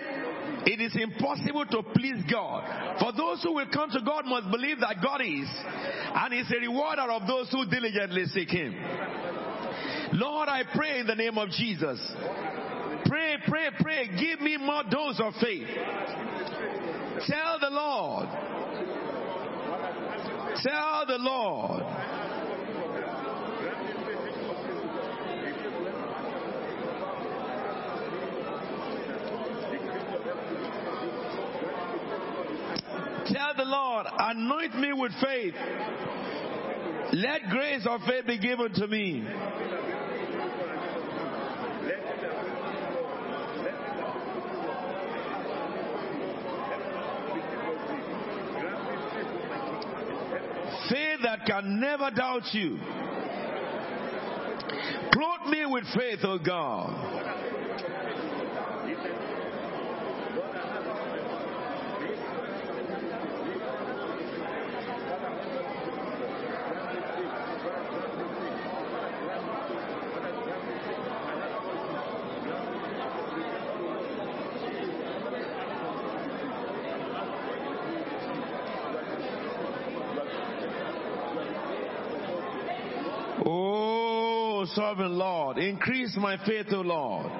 it is impossible to please God. For those who will come to God must believe that God is, and is a rewarder of those who diligently seek Him. Lord, I pray in the name of Jesus. Pray, pray, pray. Give me more dose of faith. Tell the Lord. Tell the Lord. Tell the Lord, anoint me with faith. Let grace of faith be given to me. Faith that can never doubt you. Clothe me with faith, O God. Sovereign Lord, increase my faith, O Lord.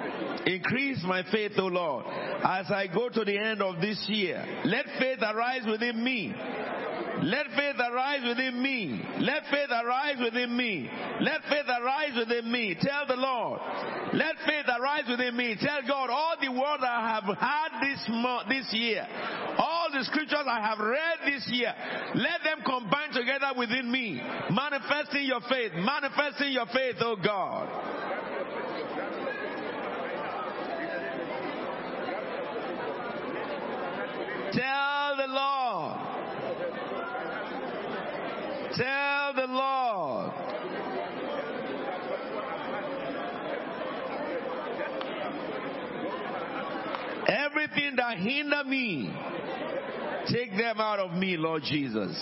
Increase my faith, O Lord. As I go to the end of this year, let faith arise within me. Let faith arise within me. Let faith arise within me. Let faith arise within me. Tell the Lord. Let faith arise within me. Tell God all the words I have had this month, this year, all the scriptures I have read this year, let them combine together within me, manifesting your faith, manifesting your faith, oh God. Tell the Lord. Tell the Lord. Everything that hinder me, take them out of me, Lord Jesus.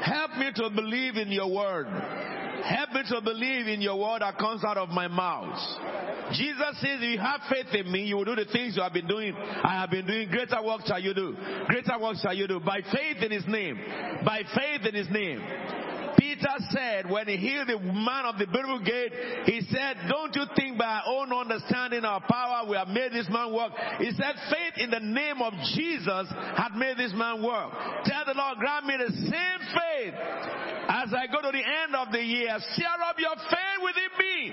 Help me to believe in your word. Help me to believe in your word that comes out of my mouth. Jesus says, if you have faith in me, you will do the things you have been doing. I have been doing. Greater work shall you do. Greater work shall you do. By faith in his name. By faith in his name. Peter said when he healed the man of the beautiful gate, he said, Don't you think by our own understanding or power we have made this man work? He said, Faith in the name of Jesus had made this man work. Tell the Lord, grant me the same faith as I go to the end of the year. Share up your faith within me.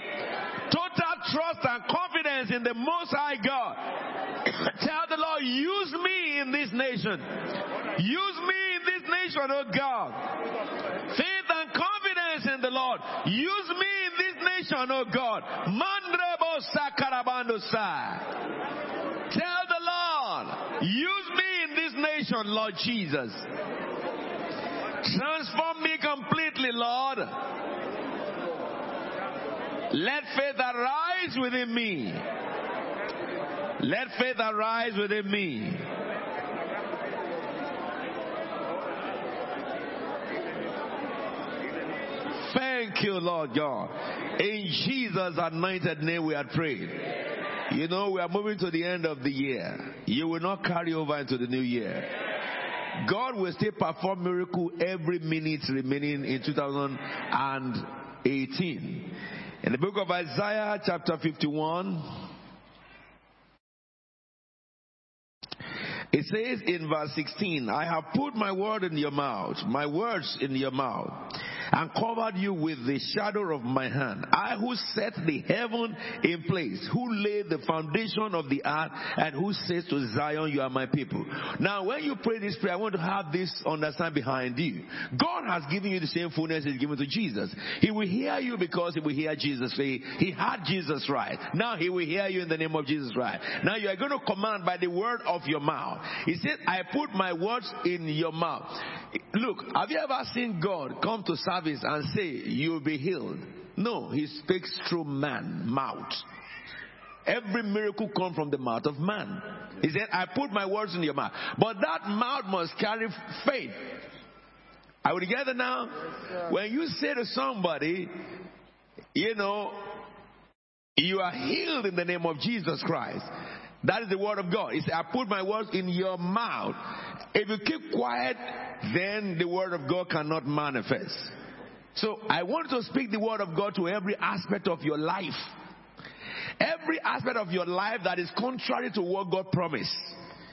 Trust and confidence in the Most High God. Tell the Lord, use me in this nation. Use me in this nation, oh God. Faith and confidence in the Lord. Use me in this nation, oh God. Mandrebo sakarabando Tell the Lord, use me in this nation, Lord Jesus. Transform me completely, Lord. Let faith arise within me. Let faith arise within me. Thank you, Lord God. In Jesus' anointed name we are praying. You know, we are moving to the end of the year. You will not carry over into the new year. God will still perform miracle every minute remaining in 2018. In the book of Isaiah, chapter 51, it says in verse 16, I have put my word in your mouth, my words in your mouth and covered you with the shadow of my hand. I who set the heaven in place, who laid the foundation of the earth, and who says to Zion, You are my people. Now, when you pray this prayer, I want to have this understand behind you. God has given you the same fullness He's given to Jesus. He will hear you because He will hear Jesus say, He had Jesus right. Now He will hear you in the name of Jesus right. Now you are going to command by the word of your mouth. He said, I put my words in your mouth. Look, have you ever seen God come to service and say, You'll be healed? No, He speaks through man, mouth. every miracle comes from the mouth of man. He said, I put my words in your mouth. But that mouth must carry faith. Are we together now? Yes, when you say to somebody, you know, you are healed in the name of Jesus Christ. That is the word of God. He said, I put my words in your mouth. If you keep quiet, then the word of God cannot manifest. So I want to speak the word of God to every aspect of your life. Every aspect of your life that is contrary to what God promised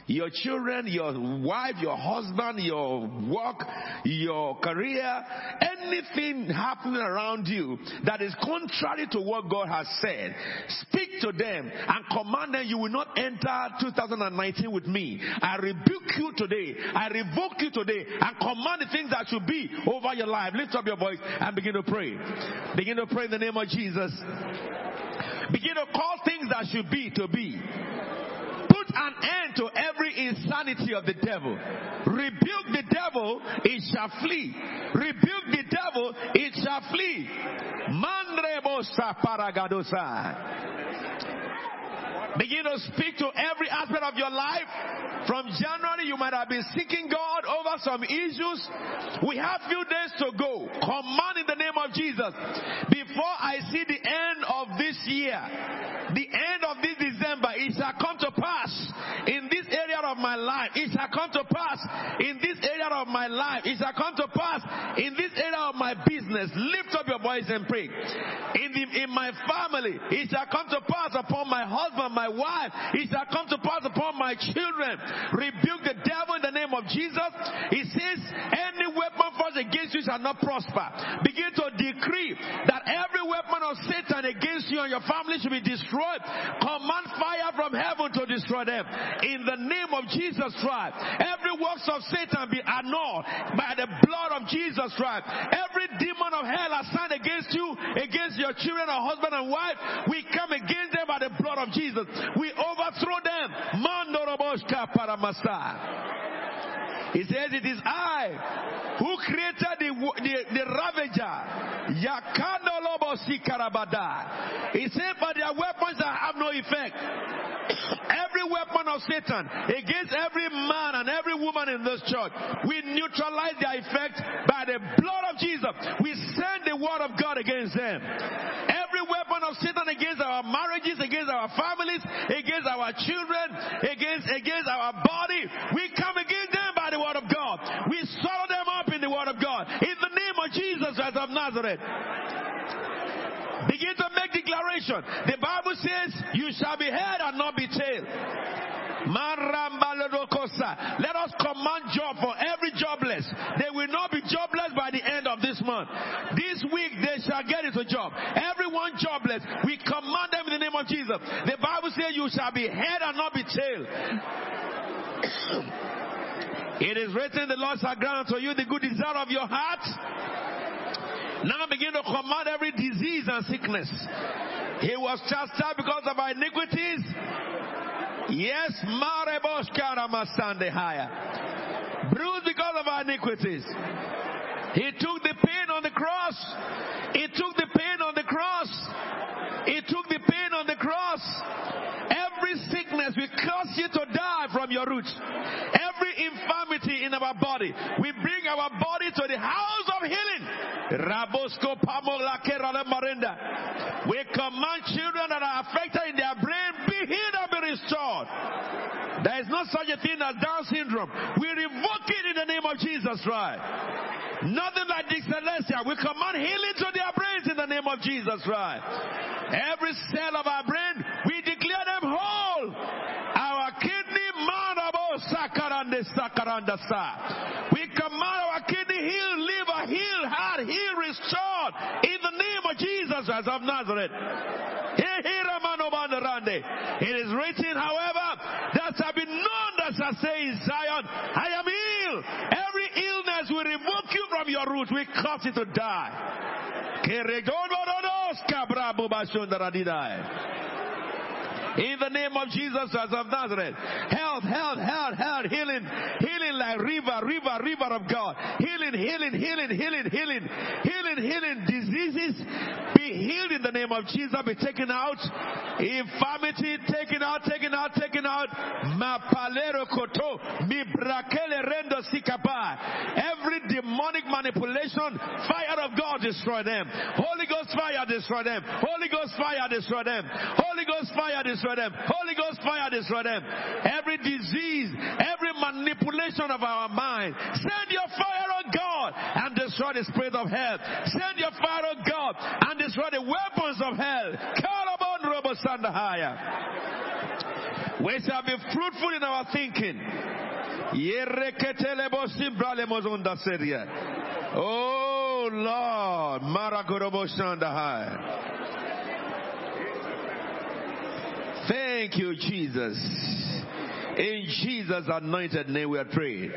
your children, your wife, your husband, your work, your career, anything happening around you that is contrary to what God has said, speak to them and command them you will not enter 2019 with me. I rebuke you today. I revoke you today and command the things that should be over your life. Lift up your voice and begin to pray. Begin to pray in the name of Jesus. Begin to call things that should be to be an end to every insanity of the devil. Rebuke the devil, it shall flee. Rebuke the devil, it shall flee. Mandrebosa paragadosa. Begin to speak to every aspect of your life. From January, you might have been seeking God over some issues. We have few days to go. Command in the name of Jesus. Before I see the end of this year, the end of this December, it shall come to pass in this area of my life. It shall come to pass in this area of my life. It shall come to pass in this area of my business. Lift up your voice and pray. In the, in my family, it shall come to pass upon my husband, my wife. It shall come to pass upon my children. Rebuke the devil in the name of Jesus. He says, any weapon forged against you shall not prosper. Begin to decree that every weapon of Satan against you and your family should be destroyed. Command fire from heaven to them. In the name of Jesus Christ, every works of Satan be annulled by the blood of Jesus Christ. Every demon of hell assigned against you, against your children or husband and wife, we come against them by the blood of Jesus. We overthrow them. Mandoroboshka. He says, It is I who created the, the, the ravager. He said, But their weapons have no effect. Every weapon of Satan against every man and every woman in this church, we neutralize their effect by the blood of Jesus. We send the word of God against them. Every weapon of Satan against our marriages, against our families, against our children, against against our body, we come against them by the word of God. We swallow them up in the word of God. In the name of Jesus Christ of Nazareth. Begin to make declaration. The Bible says, You shall be head and not be tail. Let us command job for every jobless. They will not be jobless by the end of this month. This week they shall get into job. Everyone jobless, we command them in the name of Jesus. The Bible says you shall be head and not be tail. it is written, the Lord shall grant unto you the good desire of your heart now begin to command every disease and sickness. He was chastised because of our iniquities. Yes, Marebosh Karamasande higher. Bruised because of our iniquities. He took the pain on the cross. He took the pain on the cross. He took the pain on the cross. Every sickness, we cause you to die from your roots. Every infirmity in our body, we bring our body to the house of healing. We command children that are affected in their brain be healed and be restored. There is no such a thing as Down syndrome. We revoke it in the name of Jesus Christ. Nothing like this celestial. We command healing to their brains in the name of Jesus Christ. Every cell of our brain, we declare them whole. Our kidney, manabo sakarande sakaranda sa. We command our kidney healed, liver heal, heart healed, restored in the name of Jesus as of Nazareth. It is written, however, that shall be known that shall say in Zion, I am healed. Every illness will revoke you from your root. We cause it to die. In the name of Jesus Christ of Nazareth. Health, health, health, health, healing, healing like river, river, river of God. Healing, healing, healing, healing, healing, healing, healing. Diseases be healed in the name of Jesus. Be taken out. Infirmity taken out, taken out, taken out. Every demonic manipulation, fire of God destroy them. Holy Ghost fire destroy them. Holy Ghost fire destroy them. Holy Ghost fire destroy them. Holy Ghost fire destroy them. Every disease, every manipulation of our mind, send your fire on God and destroy the spirit of hell. Send your fire on God and destroy the weapons of hell. We shall be fruitful in our thinking. Oh Lord, Thank you, Jesus. In Jesus' anointed name we are praying.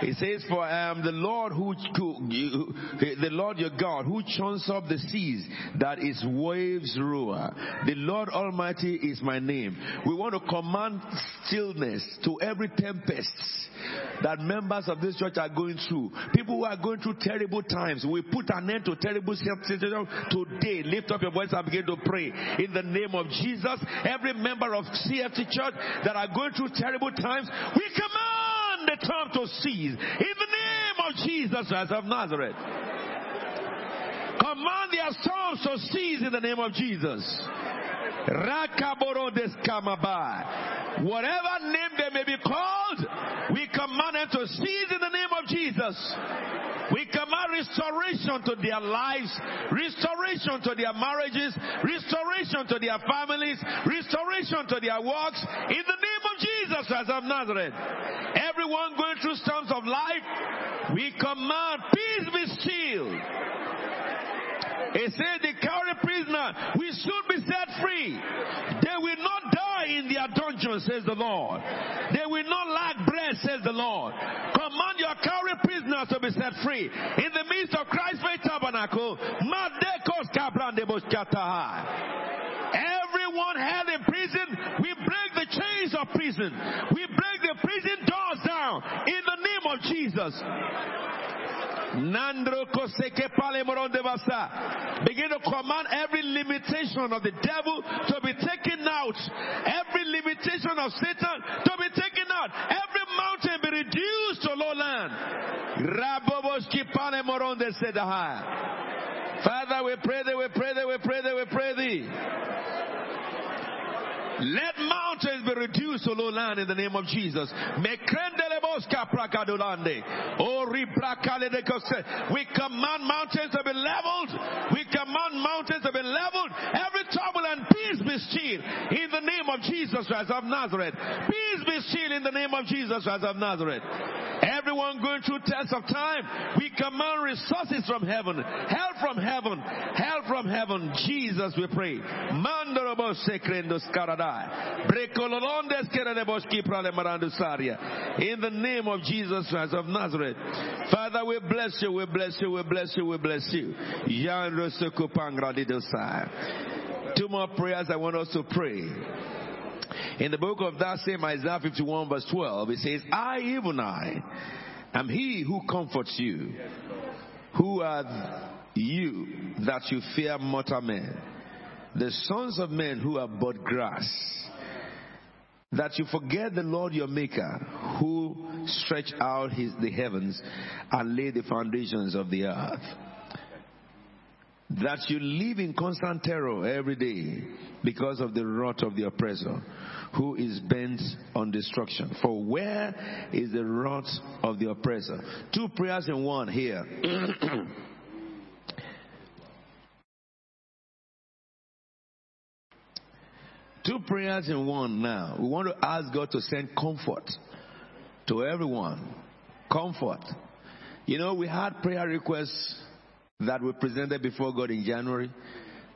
He says, For I am the Lord who, the Lord your God who churns up the seas, that is waves roar. The Lord Almighty is my name. We want to command stillness to every tempest that members of this church are going through. People who are going through terrible times. We put an end to terrible situations today. Lift up your voice and begin to pray. In the name of Jesus, every member of CFT church that are going through terrible times, we command the time to cease. In the name of Jesus Christ of Nazareth. Command their storms to cease in the name of Jesus. Whatever name they may be called, we command them to cease in the name of Jesus. We command restoration to their lives, restoration to their marriages, restoration to their families, restoration to their works in the name of Jesus Christ of Nazareth. Everyone going through storms of life, we command peace be still. He said, The carry prisoner we should be set free. They will not die in their dungeon, says the Lord. They will not lack bread, says the Lord. Command your carry prisoners to be set free. In the midst of Christ's faith tabernacle, everyone held in prison, we break the chains of prison. We break the prison doors down in the name of Jesus. Begin to command every limitation of the devil to be taken out. Every limitation of Satan to be taken out. Every mountain be reduced to lowland. Father, we pray thee, we pray thee, we pray thee, we pray thee. Let mountains be reduced to low land in the name of Jesus. Oh, we command mountains to be leveled. We command mountains to be leveled. Every trouble and peace be still in the name of Jesus Christ of Nazareth. Peace be still in the name of Jesus Christ of Nazareth. Everyone going through tests of time, we command resources from heaven, help from heaven, help from heaven. Jesus, we pray. In the name of Jesus Christ of Nazareth. Father, we bless you, we bless you, we bless you, we bless you. Two more prayers I want us to pray. In the book of that same Isaiah 51 verse 12, it says, I, even I, am he who comforts you. Who are you that you fear mortal men? The sons of men who are but grass. That you forget the Lord your maker, who stretched out his, the heavens and laid the foundations of the earth that you live in constant terror every day because of the wrath of the oppressor who is bent on destruction. For where is the wrath of the oppressor? Two prayers in one here. (clears throat) Two prayers in one now. We want to ask God to send comfort to everyone. Comfort. You know, we had prayer requests that we presented before God in January.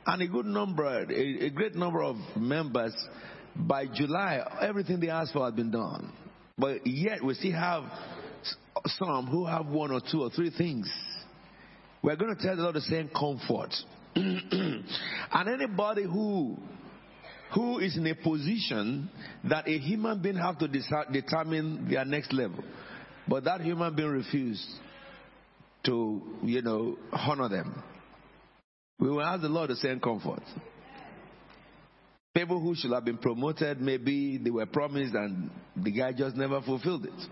And a good number, a, a great number of members, by July, everything they asked for had been done. But yet we still have some who have one or two or three things. We're going to tell the Lord to send comfort. (clears throat) and anybody who who is in a position that a human being have to determine their next level. But that human being refused to, you know, honor them. We will ask the Lord to send comfort. People who should have been promoted, maybe they were promised and the guy just never fulfilled it.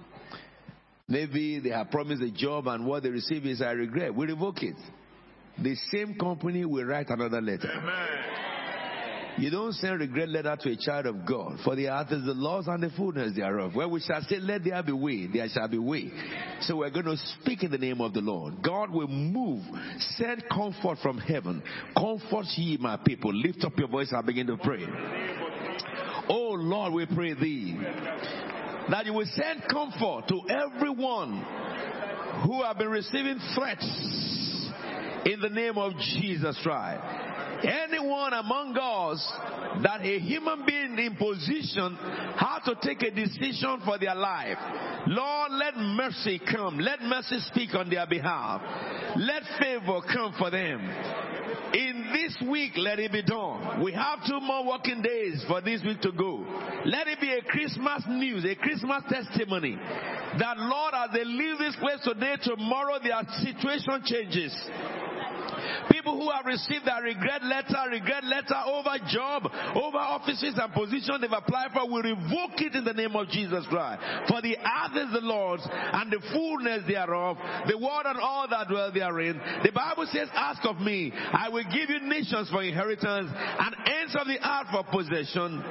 Maybe they have promised a job and what they receive is I regret. We revoke it. The same company will write another letter. Amen. You don't send regret letter to a child of God, for the earth is the laws and the fullness thereof. Where we shall say, Let there be way, there shall be way. So we're going to speak in the name of the Lord. God will move, send comfort from heaven. Comfort ye, my people. Lift up your voice and begin to pray. Oh Lord, we pray thee that you will send comfort to everyone who have been receiving threats in the name of Jesus Christ anyone among us that a human being in position how to take a decision for their life. Lord, let mercy come. Let mercy speak on their behalf. Let favor come for them. In this week, let it be done. We have two more working days for this week to go. Let it be a Christmas news, a Christmas testimony that Lord, as they leave this place today, tomorrow their situation changes. People who have received a regret letter, regret letter over job, over offices and positions they've applied for, will revoke it in the name of Jesus Christ. For the earth is the Lord's and the fullness thereof, the world and all that dwell therein. The Bible says, ask of me, I will give you nations for inheritance and ends of the earth for possession.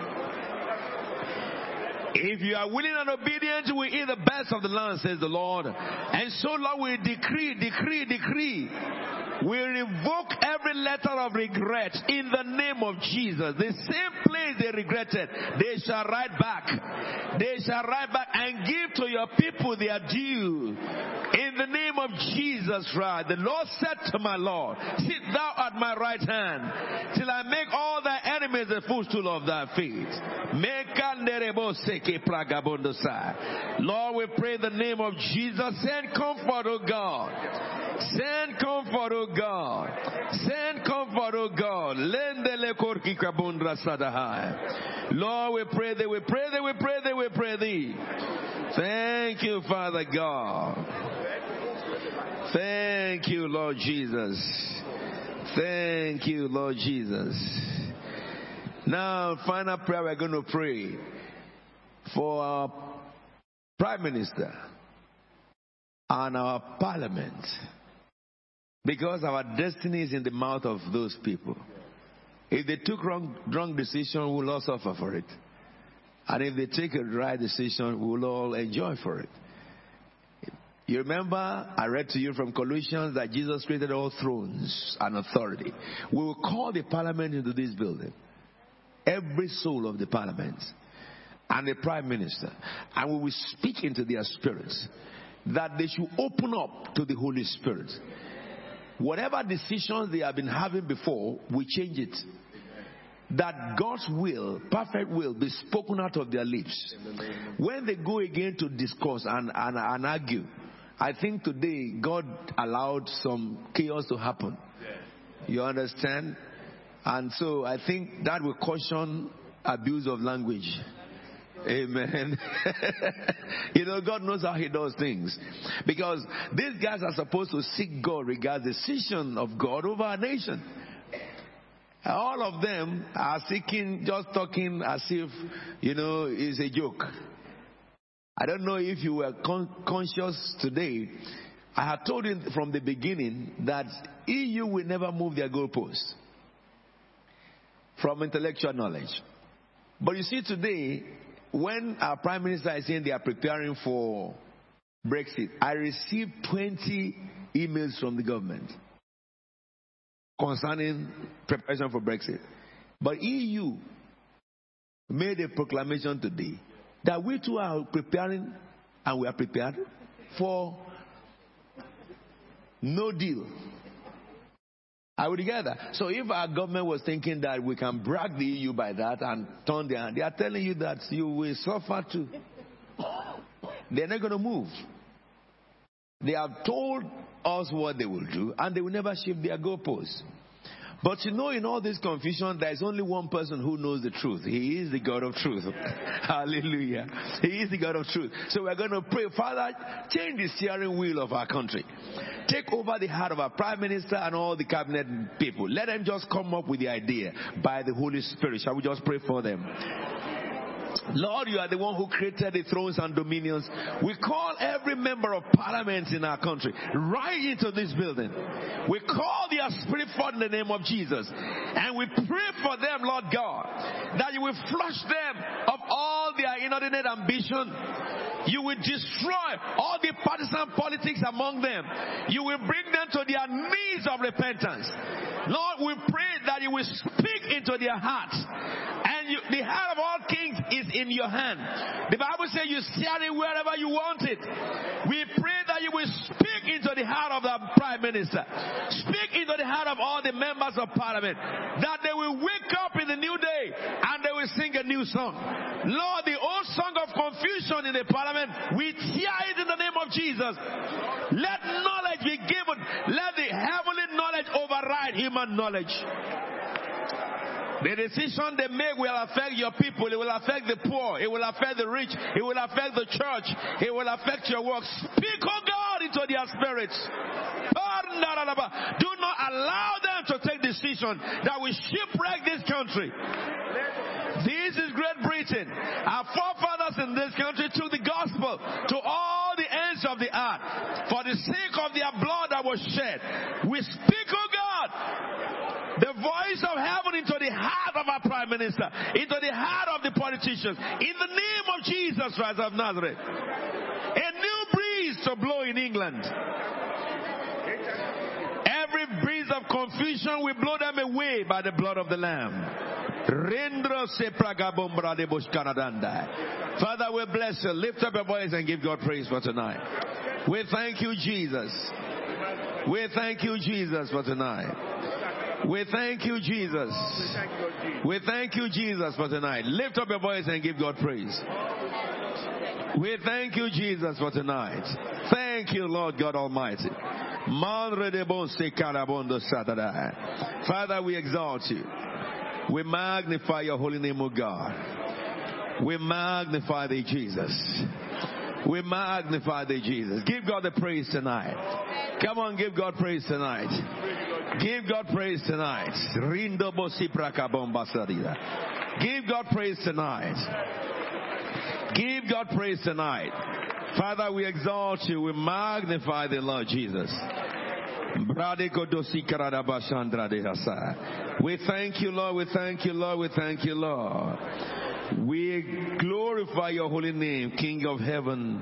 If you are willing and obedient, you will eat the best of the land, says the Lord. And so Lord we decree, decree, decree we revoke every letter of regret in the name of Jesus. The same place they regretted, they shall write back. They shall write back and give to your people their due. In the name of Jesus Christ, the Lord said to my Lord, Sit thou at my right hand till I make all thy enemies a footstool of thy feet. Lord, we pray the name of Jesus. Send comfort, O God. Send comfort, O God. Send comfort, O God. Lord, we pray thee, we pray thee, we pray thee, we pray thee. Thank you, Father God. Thank you, Lord Jesus. Thank you, Lord Jesus. Now, final prayer we're going to pray for our Prime Minister and our Parliament. Because our destiny is in the mouth of those people. If they took wrong, wrong decision, we'll all suffer for it. And if they take a right decision, we'll all enjoy for it. You remember, I read to you from Colossians that Jesus created all thrones and authority. We will call the parliament into this building. Every soul of the parliament and the prime minister. And we will speak into their spirits that they should open up to the Holy Spirit whatever decisions they have been having before, we change it. That God's will, perfect will, be spoken out of their lips. When they go again to discuss and, and, and argue, I think today God allowed some chaos to happen. You understand? And so I think that will caution abuse of language. Amen. (laughs) you know, God knows how He does things. Because these guys are supposed to seek God regarding the decision of God over our nation. All of them are seeking, just talking as if, you know, it's a joke. I don't know if you were con- conscious today. I had told you from the beginning that EU will never move their goalposts from intellectual knowledge. But you see, today, when our prime minister is saying they are preparing for Brexit, I received 20 emails from the government concerning preparation for Brexit. But EU made a proclamation today that we too are preparing and we are prepared for no deal. Are we together? So if our government was thinking that we can brag the EU by that and turn their they are telling you that you will suffer too. (coughs) They're not going to move. They have told us what they will do and they will never shift their goalposts. But you know, in all this confusion, there is only one person who knows the truth. He is the God of truth. (laughs) Hallelujah. He is the God of truth. So we're going to pray, Father, change the steering wheel of our country. Take over the heart of our Prime Minister and all the cabinet people. Let them just come up with the idea by the Holy Spirit. Shall we just pray for them? Lord, you are the one who created the thrones and dominions. We call every member of parliament in our country right into this building. We call their spirit forth in the name of Jesus. And we pray for them, Lord God, that you will flush them of all their inordinate ambition. You will destroy all the partisan politics among them. You will bring them to their knees of repentance. Lord, we pray that you will speak into their hearts you, the heart of all kings is in your hand. The Bible says you steer it wherever you want it. We pray that you will speak into the heart of the prime minister. Speak into the heart of all the members of parliament. That they will wake up in the new day and they will sing a new song. Lord, the old song of confusion in the parliament, we tear it in the name of Jesus. Let knowledge be given. Let the heavenly knowledge override human knowledge. The decision they make will affect your people. It will affect the poor. It will affect the rich. It will affect the church. It will affect your work. Speak, oh God, into their spirits. Ah, Do not allow them to take decision that will shipwreck this country. This is Great Britain. Our forefathers in this country took the gospel to all the ends of the earth for the sake of their blood that was shed. We speak, oh God, the voice of heaven into the heart of our prime minister, into the heart of the politicians, in the name of Jesus Christ of Nazareth. A new breeze to blow in England. Every breeze of confusion, we blow them away by the blood of the Lamb. Father, we bless you. Lift up your voice and give God praise for tonight. We thank you, Jesus. We thank you, Jesus, for tonight. We thank you, Jesus. We thank you, Jesus, for tonight. Lift up your voice and give God praise. We thank you, Jesus, for tonight. Thank you, Lord God Almighty. Father, we exalt you. We magnify your holy name, O God. We magnify thee, Jesus. We magnify the Jesus. Give God the praise tonight. Come on, give God praise tonight. Give God praise tonight. Give God praise tonight. Give God praise tonight. Father, we exalt you. We magnify the Lord Jesus. We thank you, Lord. We thank you, Lord. We thank you, Lord. We glorify your holy name, King of heaven.